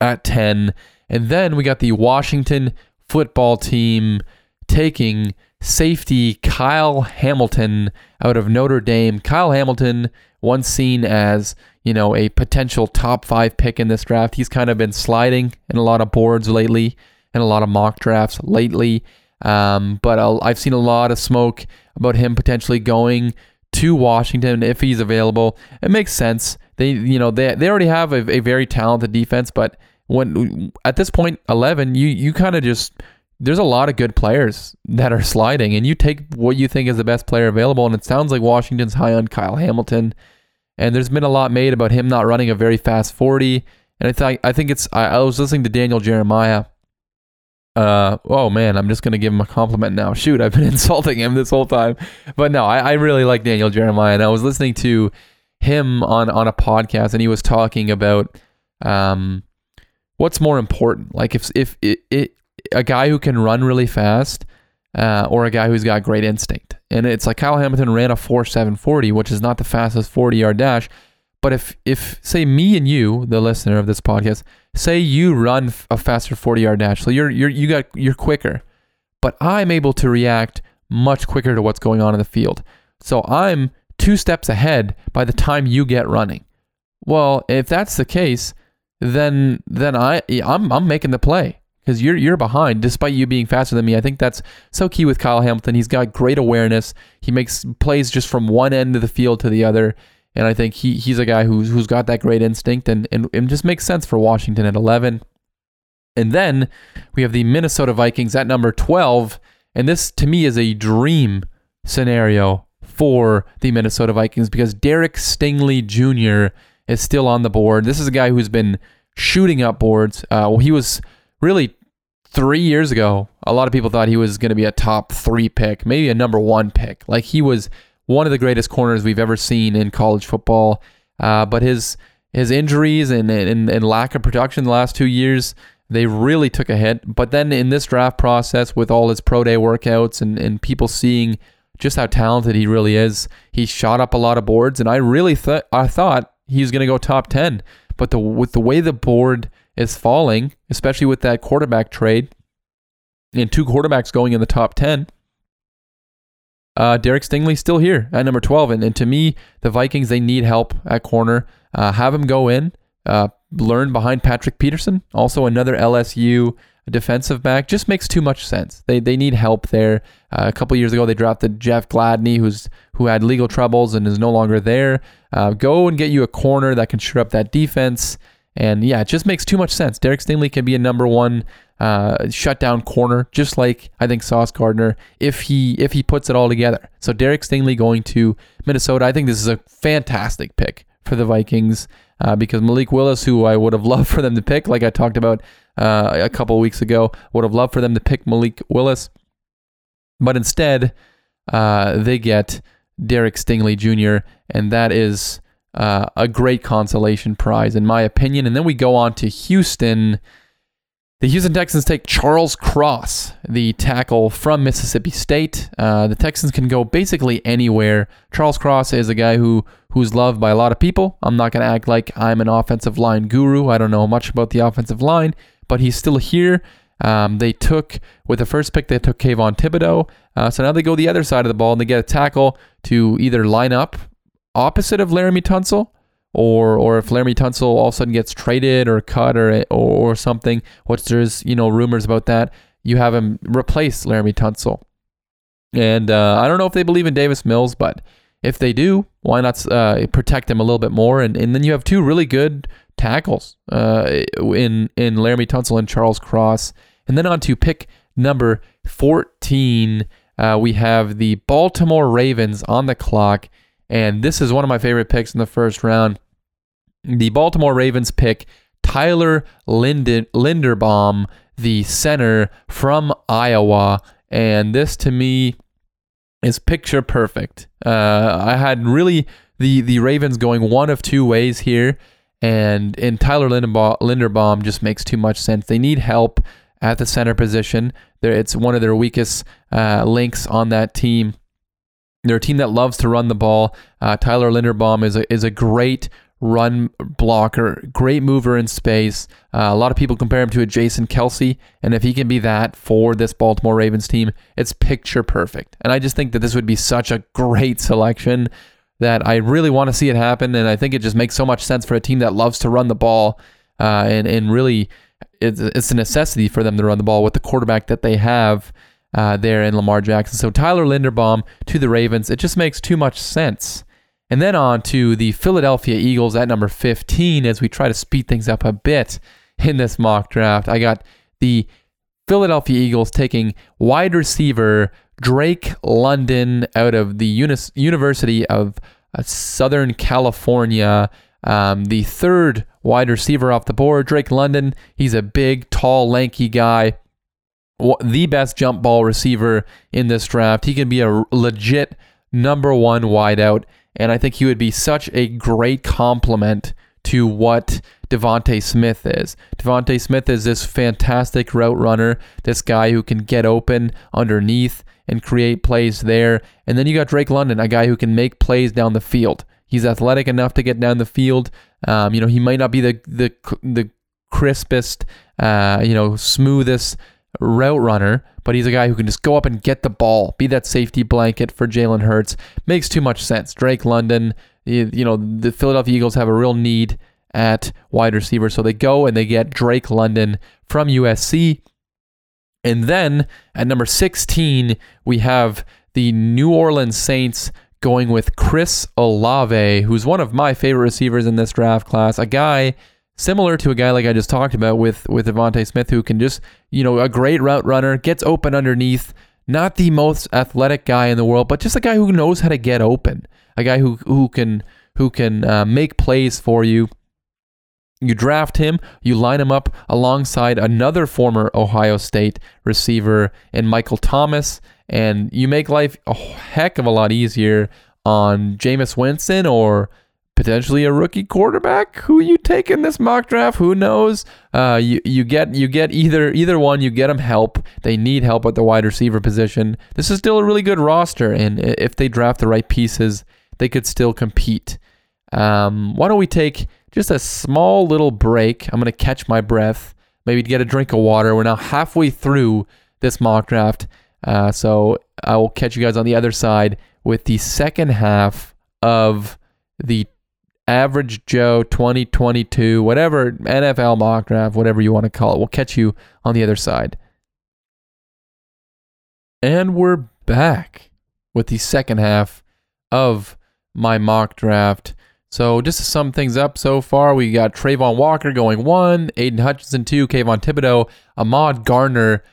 at 10. And then we got the Washington football team taking safety Kyle Hamilton out of Notre Dame. Kyle Hamilton, once seen as, you know, a potential top five pick in this draft. He's kind of been sliding in a lot of boards lately and a lot of mock drafts lately. Um, but I've seen a lot of smoke about him potentially going to Washington if he's available. It makes sense. They, you know, they they already have a, a very talented defense, but when at this point, eleven, you you kind of just there's a lot of good players that are sliding, and you take what you think is the best player available, and it sounds like Washington's high on Kyle Hamilton. And there's been a lot made about him not running a very fast 40. And I think I think it's I, I was listening to Daniel Jeremiah. Uh oh man, I'm just gonna give him a compliment now. Shoot, I've been (laughs) insulting him this whole time. But no, I, I really like Daniel Jeremiah, and I was listening to him on on a podcast, and he was talking about um what's more important. Like if if it, it a guy who can run really fast uh, or a guy who's got great instinct. And it's like Kyle Hamilton ran a 4.740, which is not the fastest 40 yard dash. But if, if say me and you, the listener of this podcast, say you run a faster 40 yard dash, so you're, you're, you got, you're quicker, but I'm able to react much quicker to what's going on in the field. So I'm two steps ahead by the time you get running. Well, if that's the case, then then I I'm I'm making the play because you're you're behind despite you being faster than me. I think that's so key with Kyle Hamilton. He's got great awareness. He makes plays just from one end of the field to the other. And I think he he's a guy who's who's got that great instinct and, and it just makes sense for Washington at 11. And then we have the Minnesota Vikings at number 12. And this to me is a dream scenario for the Minnesota Vikings because Derek Stingley Jr. is still on the board. This is a guy who's been shooting up boards. Uh, well, he was really three years ago, a lot of people thought he was going to be a top three pick, maybe a number one pick. Like he was one of the greatest corners we've ever seen in college football. Uh, but his his injuries and, and, and lack of production the last two years, they really took a hit. But then in this draft process, with all his pro day workouts and, and people seeing just how talented he really is, he shot up a lot of boards. And I really thought I thought he was going to go top ten. But the with the way the board is falling, especially with that quarterback trade and two quarterbacks going in the top 10. Uh, Derek Stingley's still here at number 12. And, and to me, the Vikings, they need help at corner. Uh, have him go in, uh, learn behind Patrick Peterson, also another LSU defensive back. Just makes too much sense. They, they need help there. Uh, a couple years ago, they drafted Jeff Gladney, who's who had legal troubles and is no longer there. Uh, go and get you a corner that can shoot up that defense. And yeah, it just makes too much sense. Derek Stingley can be a number one uh, shutdown corner, just like I think Sauce Gardner, if he if he puts it all together. So Derek Stingley going to Minnesota, I think this is a fantastic pick for the Vikings uh, because Malik Willis, who I would have loved for them to pick, like I talked about uh, a couple weeks ago, would have loved for them to pick Malik Willis, but instead uh, they get Derek Stingley Jr., and that is uh, a great consolation prize, in my opinion. And then we go on to Houston. The Houston Texans take Charles Cross, the tackle from Mississippi State. Uh, the Texans can go basically anywhere. Charles Cross is a guy who who's loved by a lot of people. I'm not going to act like I'm an offensive line guru. I don't know much about the offensive line, but he's still here. Um, they took with the first pick, they took Kayvon Thibodeaux. Uh, so now they go the other side of the ball and they get a tackle to either line up opposite of Laremy Tunsil, or or if Laremy Tunsil all of a sudden gets traded or cut or or something, which there's you know rumors about that, you have him replace Laremy Tunsil. And uh, I don't know if they believe in Davis Mills, but if they do, why not uh, protect him a little bit more? And and then you have two really good tackles uh, in in Laremy Tunsil and Charles Cross. And then on to pick number 14, uh, we have the Baltimore Ravens on the clock. And this is one of my favorite picks in the first round. The Baltimore Ravens pick Tyler Linden, Linderbaum, the center from Iowa. And this to me is picture perfect. Uh, I had really the, the Ravens going one of two ways here. And, and Tyler Linderbaum, Linderbaum just makes too much sense. They need help at the center position. There, it's one of their weakest uh, links on that team. They're a team that loves to run the ball. Uh, Tyler Linderbaum is a is a great run blocker, great mover in space. Uh, a lot of people compare him to a Jason Kelce, and if he can be that for this Baltimore Ravens team, it's picture perfect. And I just think that this would be such a great selection that I really want to see it happen, and I think it just makes so much sense for a team that loves to run the ball, uh, and and really, it's it's a necessity for them to run the ball with the quarterback that they have uh, there in Lamar Jackson. So Tyler Linderbaum to the Ravens, it just makes too much sense. And then on to the Philadelphia Eagles at number 15 as we try to speed things up a bit in this mock draft. I got the Philadelphia Eagles taking wide receiver Drake London out of the University of uh, Southern California, um, the third wide receiver off the board. Drake London, he's a big, tall, lanky guy. The best jump ball receiver in this draft. He can be a legit number one wideout, and I think he would be such a great complement to what DeVonta Smith is. DeVonta Smith is this fantastic route runner, this guy who can get open underneath and create plays there. And then you got Drake London, a guy who can make plays down the field. He's athletic enough to get down the field. Um, you know, he might not be the the the crispest, uh, you know, smoothest route runner, but he's a guy who can just go up and get the ball, be that safety blanket for Jalen Hurts. Makes too much sense. Drake London, you, you know, the Philadelphia Eagles have a real need at wide receiver, so they go and they get Drake London from USC. And then at number 16, we have the New Orleans Saints going with Chris Olave, who's one of my favorite receivers in this draft class. A guy similar to a guy like I just talked about with with DeVonta Smith, who can just you know a great route runner, gets open underneath. Not the most athletic guy in the world, but just a guy who knows how to get open. A guy who who can who can uh, make plays for you. You draft him, you line him up alongside another former Ohio State receiver and Michael Thomas, and you make life a heck of a lot easier on Jameis Winston or potentially a rookie quarterback. Who you take in this mock draft? Who knows? Uh, you you get you get either either one. You get them help. They need help at the wide receiver position. This is still a really good roster, and if they draft the right pieces, they could still compete. Um, why don't we take just a small little break. I'm going to catch my breath, maybe get a drink of water. We're now halfway through this mock draft. Uh, so I will catch you guys on the other side with the second half of the average Joe 2022, whatever NFL mock draft, whatever you want to call it. We'll catch you on the other side. And we're back with the second half of my mock draft. So just to sum things up so far, we got Travon Walker going one, Aidan Hutchinson two, Kayvon Thibodeaux, Ahmad Gardner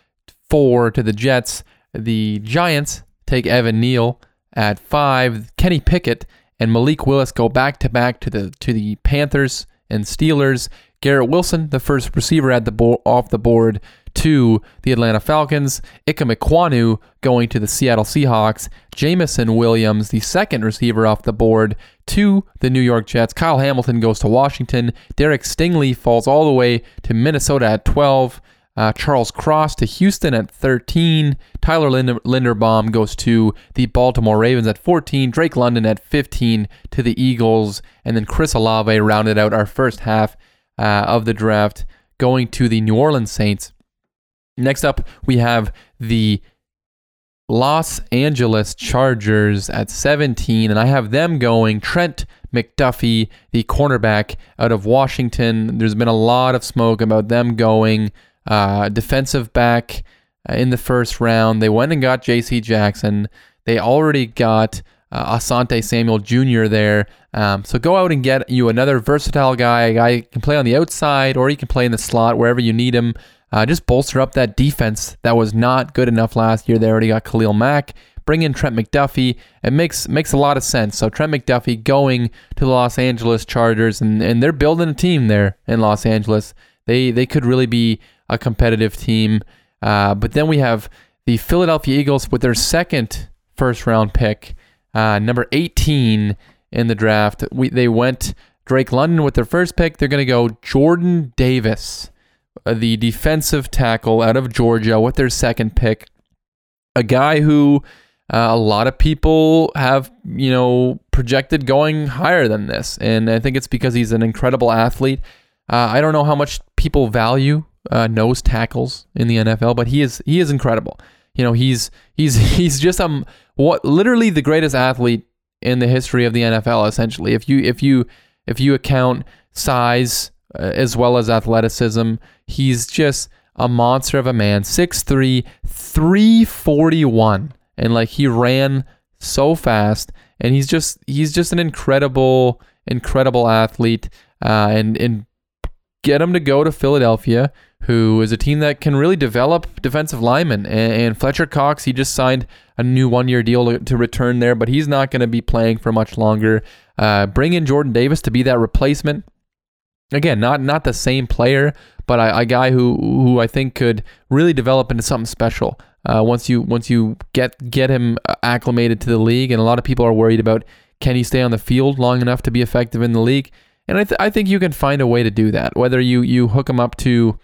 four to the Jets. The Giants take Evan Neal at five. Kenny Pickett and Malik Willis go back to back to the to the Panthers and Steelers. Garrett Wilson, the first receiver at the bo- off the board to the Atlanta Falcons. Ikem Ekwonu going to the Seattle Seahawks. Jameson Williams, the second receiver off the board to the New York Jets. Kyle Hamilton goes to Washington. Derek Stingley falls all the way to Minnesota at 12. Uh, Charles Cross to Houston at 13. Tyler Linder- Linderbaum goes to the Baltimore Ravens at 14. Drake London at 15 to the Eagles. And then Chris Olave rounded out our first half uh, of the draft, going to the New Orleans Saints. Next up, we have the Los Angeles Chargers at 17, and I have them going Trent McDuffie, the cornerback out of Washington. There's been a lot of smoke about them going uh, defensive back uh, in the first round. They went and got J.C. Jackson. They already got uh, Asante Samuel Jr. there. Um, so go out and get you another versatile guy. A guy can play on the outside or he can play in the slot wherever you need him. Uh, just bolster up that defense that was not good enough last year. They already got Khalil Mack. Bring in Trent McDuffie. It makes makes a lot of sense. So Trent McDuffie going to the Los Angeles Chargers, and, and they're building a team there in Los Angeles. They they could really be a competitive team. Uh, but then we have the Philadelphia Eagles with their second first round pick, uh, number 18 in the draft. We they went Drake London with their first pick. They're going to go Jordan Davis uh, the defensive tackle out of Georgia with their second pick. A guy who uh, a lot of people have, you know, projected going higher than this. And I think it's because he's an incredible athlete. Uh, I don't know how much people value uh, nose tackles in the NFL, but he is he is incredible. You know, he's he's (laughs) he's just um what literally the greatest athlete in the history of the NFL. Essentially, if you if you if you account size, uh, as well as athleticism. He's just a monster of a man. 6'3, 341. And like he ran so fast. And he's just he's just an incredible, incredible athlete. Uh, and and get him to go to Philadelphia, who is a team that can really develop defensive linemen. And, Fletcher Cox, he just signed a new one-year deal to, to return there, but he's not going to be playing for much longer. Uh, bring in Jordan Davis to be that replacement again, not not the same player, but a, a guy who who I think could really develop into something special. Uh, once you once you get get him acclimated to the league, and a lot of people are worried about can he stay on the field long enough to be effective in the league? And I, th- I think you can find a way to do that. Whether you you hook him up to,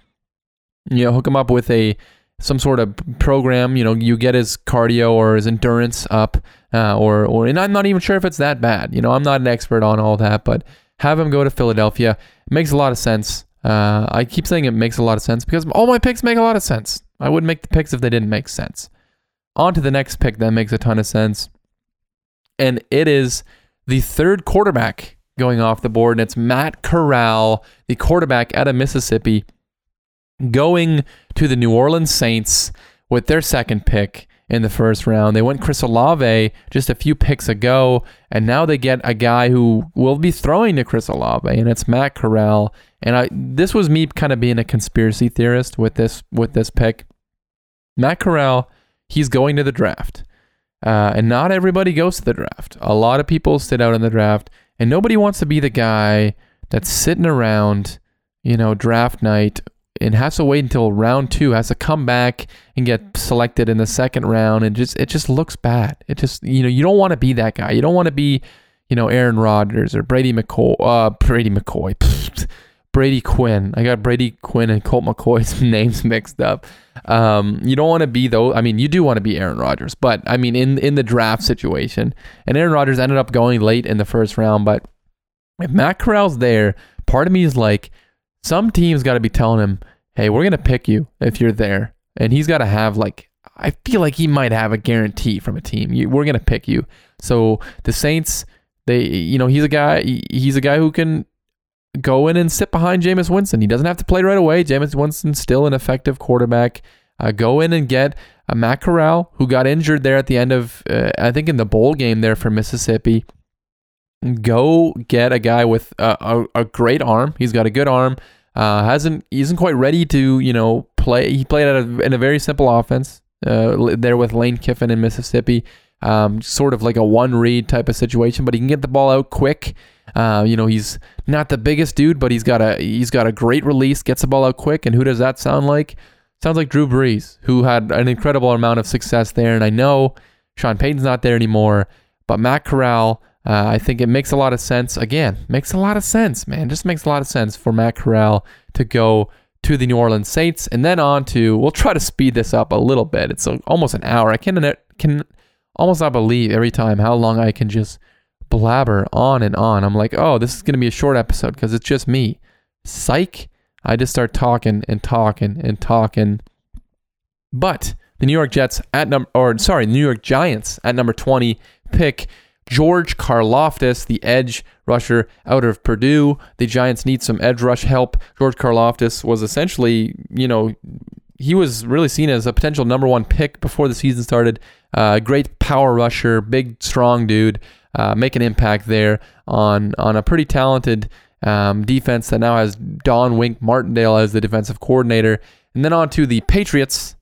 you know, hook him up with a some sort of program. You know, you get his cardio or his endurance up, uh, or or and I'm not even sure if it's that bad. You know, I'm not an expert on all that, but have him go to Philadelphia it makes a lot of sense. Uh, I keep saying it makes a lot of sense because all my picks make a lot of sense. I wouldn't make the picks if they didn't make sense. On to the next pick that makes a ton of sense, and it is the third quarterback going off the board, and it's Matt Corral, the quarterback out of Mississippi, going to the New Orleans Saints with their second pick in the first round. They went Chris Olave just a few picks ago, and now they get a guy who will be throwing to Chris Olave, and it's Matt Corral. And I this was me kind of being a conspiracy theorist with this with this pick. Matt Corral, he's going to the draft. Uh, and not everybody goes to the draft. A lot of people sit out in the draft, and nobody wants to be the guy that's sitting around, you know, draft night and has to wait until round two, has to come back and get selected in the second round, and just it just looks bad. It just you know you don't want to be that guy. You don't want to be, you know, Aaron Rodgers or Brady McCoy. Uh, Brady McCoy. (laughs) Brady Quinn. I got Brady Quinn and Colt McCoy's (laughs) names mixed up. Um, you don't want to be though. I mean, you do want to be Aaron Rodgers, but I mean, in in the draft situation, and Aaron Rodgers ended up going late in the first round. But if Matt Corral's there, part of me is like, some team's got to be telling him, "Hey, we're gonna pick you if you're there," and he's got to have like, I feel like he might have a guarantee from a team. We're gonna pick you. So the Saints, they, you know, he's a guy. He's a guy who can go in and sit behind Jameis Winston. He doesn't have to play right away. Jameis Winston's still an effective quarterback. Uh, go in and get a Matt Corral, who got injured there at the end of, uh, I think, in the bowl game there for Mississippi. Go get a guy with a, a, a great arm. He's got a good arm. Uh, hasn't he isn't quite ready to you know play. He played a, in a very simple offense uh, there with Lane Kiffin in Mississippi. Um, sort of like a one read type of situation, but he can get the ball out quick. Uh, you know, he's not the biggest dude, but he's got a he's got a great release, gets the ball out quick. And who does that sound like? Sounds like Drew Brees, who had an incredible amount of success there. And I know Sean Payton's not there anymore, but Matt Corral, uh, I think it makes a lot of sense. Again, makes a lot of sense, man. Just makes a lot of sense for Matt Corral to go to the New Orleans Saints and then on to. We'll try to speed this up a little bit. It's almost an hour. I can can almost not believe every time how long I can just blabber on and on. I'm like, oh, this is to be a short episode because it's just me. Psych. I just start talking and talking and talking. But the New York Jets at number, or sorry, New York Giants at number 20 pick George Karlaftis, the edge rusher out of Purdue. The Giants need some edge rush help. George Karlaftis was essentially, you know, he was really seen as a potential number one pick before the season started. Uh, great power rusher, big, strong dude uh, make an impact there on on a pretty talented um, defense that now has Don Wink Martindale as the defensive coordinator. And then on to the Patriots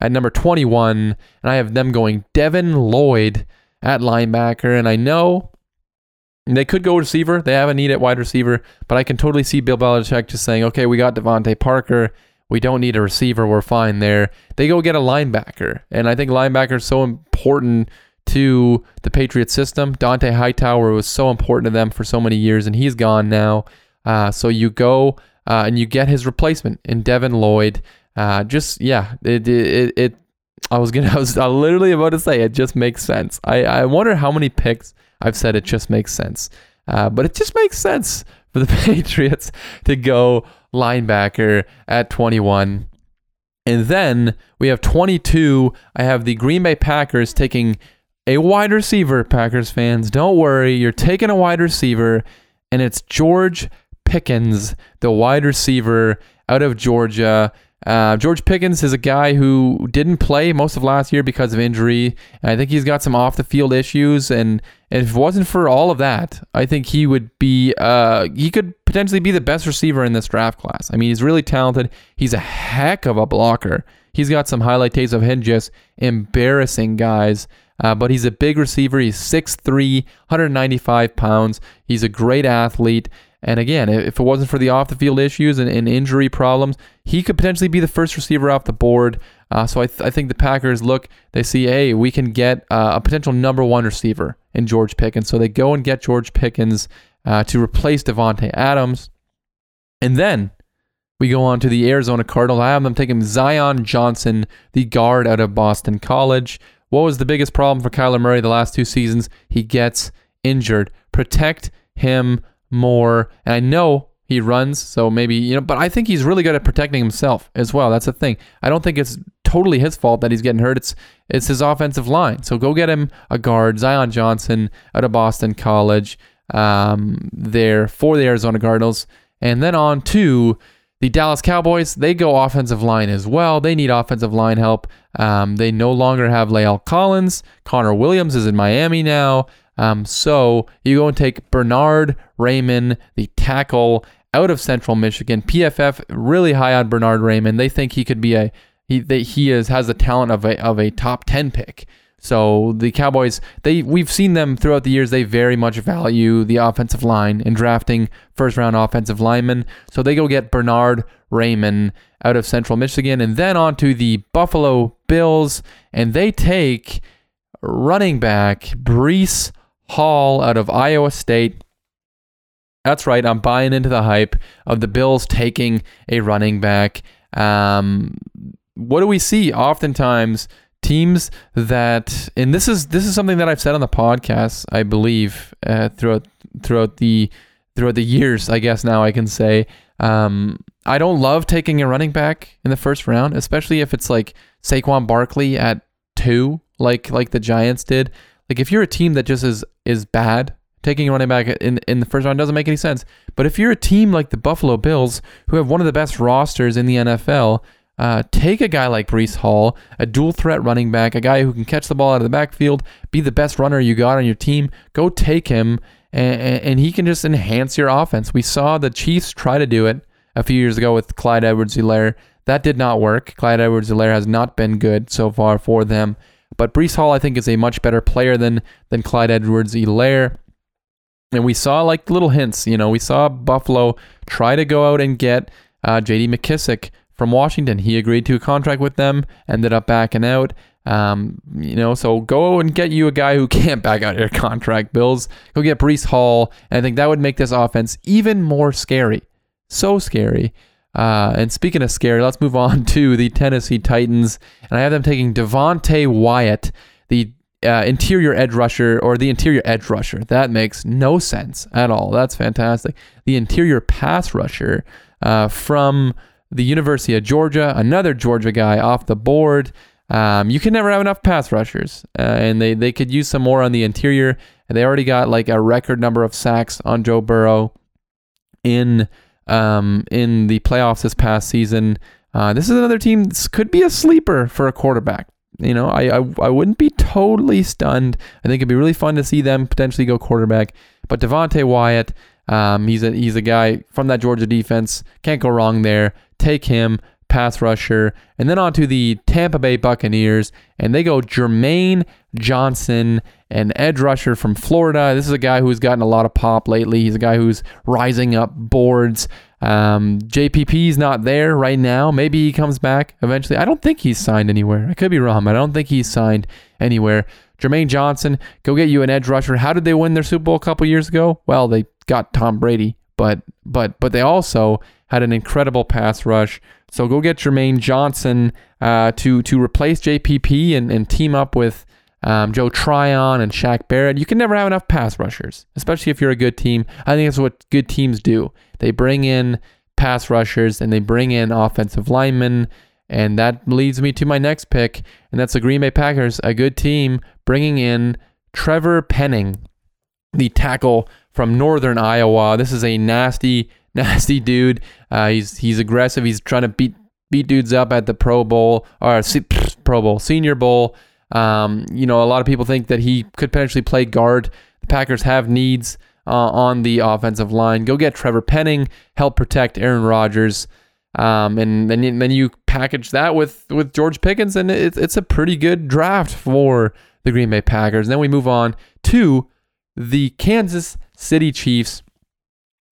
at number 21, and I have them going Devin Lloyd at linebacker. And I know they could go receiver. They have a need at wide receiver, but I can totally see Bill Belichick just saying, okay, we got DeVante Parker. We don't need a receiver. We're fine there. They go get a linebacker. And I think linebacker is so important to the Patriots system. Dont'a Hightower was so important to them for so many years, and he's gone now. Uh, so you go uh, and you get his replacement in Devin Lloyd. Uh, just yeah, it, it it I was gonna (laughs) I was I literally about to say it just makes sense. I I wonder how many picks I've said it just makes sense, uh, but it just makes sense for the (laughs) Patriots to go linebacker at 21. And then we have 22. I have the Green Bay Packers taking a wide receiver, Packers fans. Don't worry, you're taking a wide receiver, and it's George Pickens, the wide receiver out of Georgia. Uh, George Pickens is a guy who didn't play most of last year because of injury. I think he's got some off the field issues, and, if it wasn't for all of that, I think he would be uh, he could potentially be the best receiver in this draft class. I mean, he's really talented. He's a heck of a blocker. He's got some highlight tapes of him just embarrassing guys. Uh, but he's a big receiver. He's 6'3, 195 pounds. He's a great athlete. And again, if it wasn't for the off the field issues and, and, injury problems, he could potentially be the first receiver off the board. Uh, so I, th- I think the Packers look, they see, hey, we can get uh, a potential number one receiver in George Pickens. So they go and get George Pickens uh, to replace Davante Adams. And then we go on to the Arizona Cardinals. I have them taking Zion Johnson, the guard out of Boston College. What was the biggest problem for Kyler Murray the last two seasons? He gets injured. Protect him more. And I know he runs, so maybe, you know, but I think he's really good at protecting himself as well. That's the thing. I don't think it's totally his fault that he's getting hurt. It's it's his offensive line. So go get him a guard, Zion Johnson out of Boston College, um, there for the Arizona Cardinals. And then on to the Dallas Cowboys, they go offensive line as well. They need offensive line help. Um, they no longer have La'el Collins. Connor Williams is in Miami now. Um, so you go and take Bernard Raimann, the tackle out of Central Michigan. PFF really high on Bernard Raimann. They think he could be a he he is has the talent of a of a top ten pick. So the Cowboys, they we've seen them throughout the years. They very much value the offensive line in drafting first round offensive linemen. So they go get Bernard Raimann out of Central Michigan, and then on to the Buffalo Bills, and they take running back Breece Hall out of Iowa State. That's right. I'm buying into the hype of the Bills taking a running back. Um, what do we see? Oftentimes, teams that and this is this is something that I've said on the podcast I believe uh, throughout throughout the throughout the years I guess now I can say um, I don't love taking a running back in the first round especially if it's like Saquon Barkley at two like like the Giants did like if you're a team that just is is bad taking a running back in in the first round doesn't make any sense but if you're a team like the Buffalo Bills who have one of the best rosters in the NFL uh, take a guy like Breece Hall, a dual threat running back, a guy who can catch the ball out of the backfield, be the best runner you got on your team. Go take him, and, and he can just enhance your offense. We saw the Chiefs try to do it a few years ago with Clyde Edwards-Helaire. That did not work. Clyde Edwards-Helaire has not been good so far for them. But Breece Hall, I think, is a much better player than than Clyde Edwards-Helaire. And we saw like little hints. You know, we saw Buffalo try to go out and get uh, J.D. McKissic from Washington. He agreed to a contract with them, ended up backing out. Um, you know, so go and get you a guy who (laughs) can't back out your contract, Bills. Go get Breece Hall, and I think that would make this offense even more scary. So scary. Uh, and speaking of scary, let's move on (laughs) to the Tennessee Titans, and I have them taking Devonte Wyatt, the uh, interior edge rusher or the interior edge rusher. That makes no sense at all. That's fantastic. The interior pass rusher uh, from the University of Georgia, another Georgia guy off the board. Um, you can never have enough pass rushers, uh, and they, they could use some more on the interior. And they already got like a record number of sacks on Joe Burrow in um, in the playoffs this past season. Uh, this is another team. This could be a sleeper for a quarterback. You know, I, I I wouldn't be totally stunned. I think it'd be really fun to see them potentially go quarterback. But Devonte Wyatt, um, he's a he's a guy from that Georgia defense. Can't go wrong there take him, pass rusher, and then on to the Tampa Bay Buccaneers, and they go Jermaine Johnson, an edge rusher from Florida. This is a guy who's gotten a lot of pop lately. He's a guy who's rising up boards. Um, JPP's not there right now. Maybe he comes back eventually. I don't think he's signed anywhere. I could be wrong, but I don't think he's signed anywhere. Jermaine Johnson, go get you an edge rusher. How did they win their Super Bowl a couple years ago? Well, they got Tom Brady, but but but they also had an incredible pass rush. So go get Jermaine Johnson uh, to to replace JPP and, and team up with um, Joe Tryon and Shaq Barrett. You can never have enough pass rushers, especially if you're a good team. I think that's what good teams do. They bring in pass rushers and they bring in offensive linemen. And that leads me to my next pick, and that's the Green Bay Packers, a good team bringing in Trevor Penning, the tackle from Northern Iowa. This is a nasty (laughs) nasty dude. Uh, he's he's aggressive. He's trying to beat beat dudes up at the Pro Bowl or Pro Bowl, Senior Bowl. Um, you know, a lot of people think that he could potentially play guard. The Packers have needs uh, on the offensive line. Go get Trevor Penning, help protect Aaron Rodgers, um, and then you, then you package that with with George Pickens, and it's it's a pretty good draft for the Green Bay Packers. And then we move on to the Kansas City Chiefs.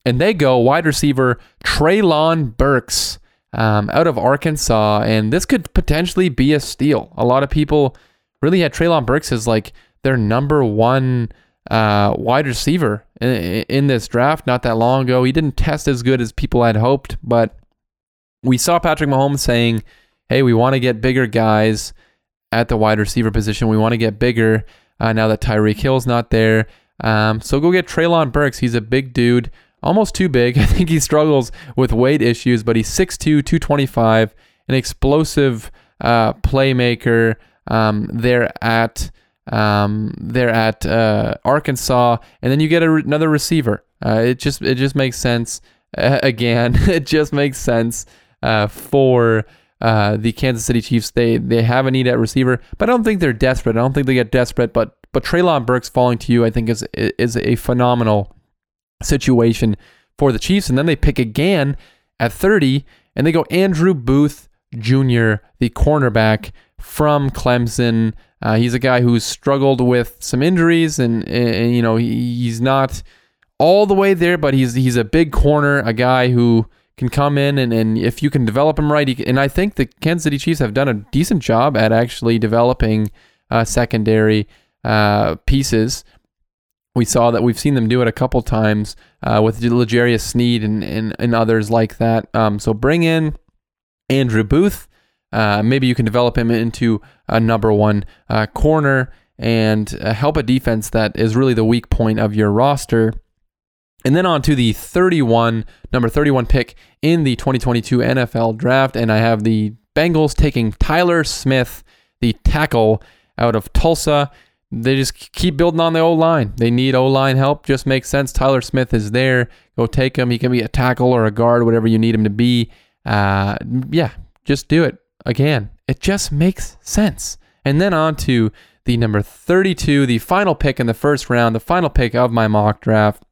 And they go wide receiver Treylon Burks um, out of Arkansas. And this could potentially be a steal. A lot of people really had Treylon Burks as like their number one uh, wide receiver in, in this draft not that long ago. He didn't test as good as people had hoped, but we saw Patrick Mahomes saying, hey, we want to get bigger guys at the wide receiver position. We want to get bigger uh, now that Tyreek Hill's not there. Um, so go get Treylon Burks. He's a big dude, almost too big. (laughs) I think he struggles with weight issues, but he's 6'2, 225, an explosive uh, playmaker. Um, they're at um, they're at uh, Arkansas, and then you get a, another receiver. Uh, it just it just makes sense. Uh, (laughs) again, (laughs) it just makes sense uh, for uh, the Kansas City Chiefs. They they have a need at receiver, but I don't think they're desperate. I don't think they get desperate. But but Treylon Burks falling to you, I think is is a phenomenal situation for the Chiefs. And then they pick again at 30, and they go Andrew Booth Jr., the cornerback from Clemson. Uh, he's a guy who's struggled with some injuries, and, and you know he, he's not all the way there, but he's he's a big corner, a guy who can come in and, and if you can develop him right, and I think the Kansas City Chiefs have done a decent job at actually developing uh, secondary uh, pieces. We saw that we've seen them do it a couple times uh, with L'Jarius Sneed and, and, and others like that. Um, so bring in Andrew Booth. Uh, maybe you can develop him into a number one uh, corner and uh, help a defense that is really the weak point of your roster. And then on to the 31, number 31 pick in the 2022 NFL draft. And I have the Bengals taking Tyler Smith, the tackle out of Tulsa. They just keep building on the O line. They need O line help. Just makes sense. Tyler Smith is there. Go take him. He can be a tackle or a guard, whatever you need him to be. Uh, yeah, just do it. Again, it just makes sense. And then on to the number 32, the final pick in the first round, the final pick of my mock draft.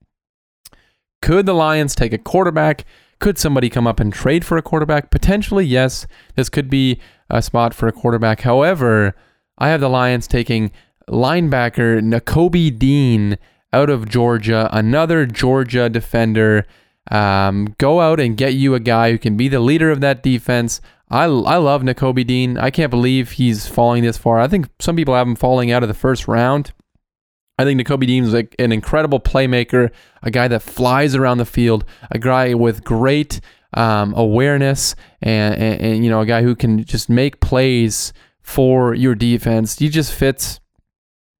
Could the Lions take a quarterback? Could somebody come up and trade for a quarterback? Potentially, yes. This could be a spot for a quarterback. However, I have the Lions taking linebacker Nakobe Dean out of Georgia, another Georgia defender. Um, go out and get you a guy who can be the leader of that defense. I, I love Nakobe Dean. I can't believe he's falling this far. I think some people have him falling out of the first round. I think Nakobe Dean is like an incredible playmaker, a guy that flies around the field, a guy with great um, awareness, and, and, and, you know a guy who can just make plays for your defense. He just fits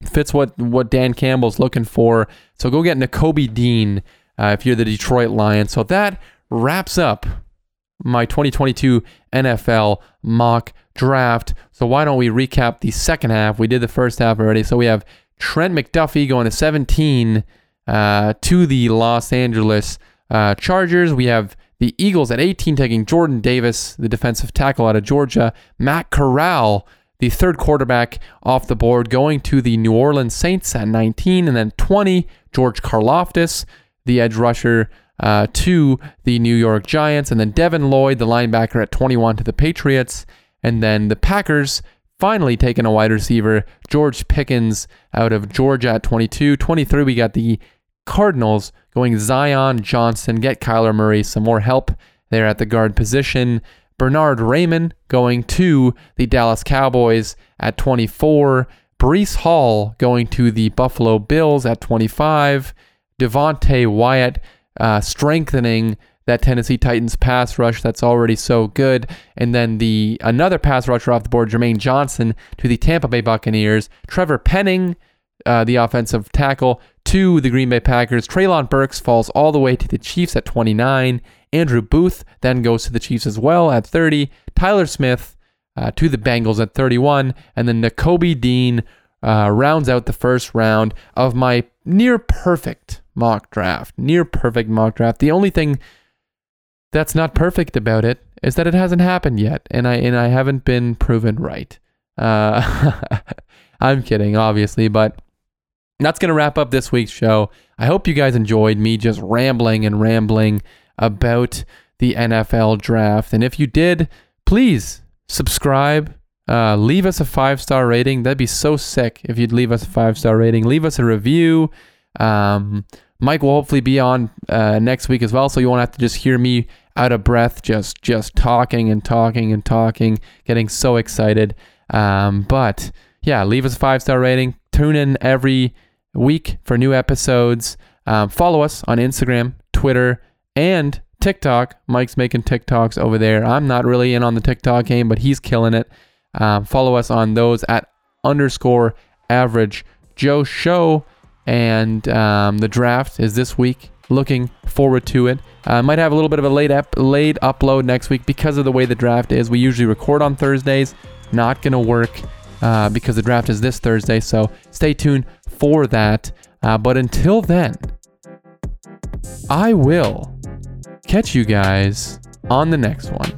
fits what what Dan Campbell's looking for. So go get Nakobe Dean uh, if you're the Detroit Lions. So that wraps up my 2022 NFL mock draft. So why don't we recap the second half? We did the first half already. So we have Trent McDuffie going to 17 uh, to the Los Angeles uh, Chargers. We have the Eagles at 18 taking Jordan Davis, the defensive tackle out of Georgia. Matt Corral, the third quarterback off the board, going to the New Orleans Saints at 19. And then 20, George Karlaftis, the edge rusher, uh, to the New York Giants. And then Devin Lloyd, the linebacker, at 21 to the Patriots. And then the Packers finally taking a wide receiver, George Pickens out of Georgia at 22. 23, we got the Cardinals going Zion Johnson, get Kyler Murray some more help there at the guard position. Bernhard Raimann going to the Dallas Cowboys at 24. Breece Hall going to the Buffalo Bills at 25. Devonte Wyatt uh, strengthening that Tennessee Titans pass rush that's already so good. And then the another pass rusher off the board, Jermaine Johnson to the Tampa Bay Buccaneers. Trevor Penning, uh, the offensive tackle, to the Green Bay Packers. Treylon Burks falls all the way to the Chiefs at 29. Andrew Booth then goes to the Chiefs as well at 30. Tyler Smith uh, to the Bengals at 31. And then Nakobe Dean uh, rounds out the first round of my near perfect mock draft. Near perfect mock draft. The only thing that's not perfect about it is that it hasn't happened yet, and I and I haven't been proven right. Uh, (laughs) I'm kidding, obviously, but that's gonna wrap up this week's show. I hope you guys enjoyed me just rambling and rambling about the NFL draft, and if you did, please subscribe. Uh, leave us a five star rating. That'd be so sick if you'd leave us a five star rating. Leave us a review. Um, Mike will hopefully be on uh, next week as well, so you won't have to just hear me out of breath, just just talking and talking and talking, getting so excited. Um, but yeah, leave us a five star rating. Tune in every week for new episodes. Um, follow us on Instagram, Twitter, and TikTok. Mike's making TikToks over there. I'm not really in on the TikTok game, but he's killing it. Um, follow us on those at underscore average Joe Show. And um, the draft is this week. Looking forward to it. Uh, might have a little bit of a late ep- late upload next week because of the way the draft is. We usually record on Thursdays. Not gonna work uh, because the draft is this Thursday. So stay tuned for that. Uh, but until then, I will catch you guys on the next one.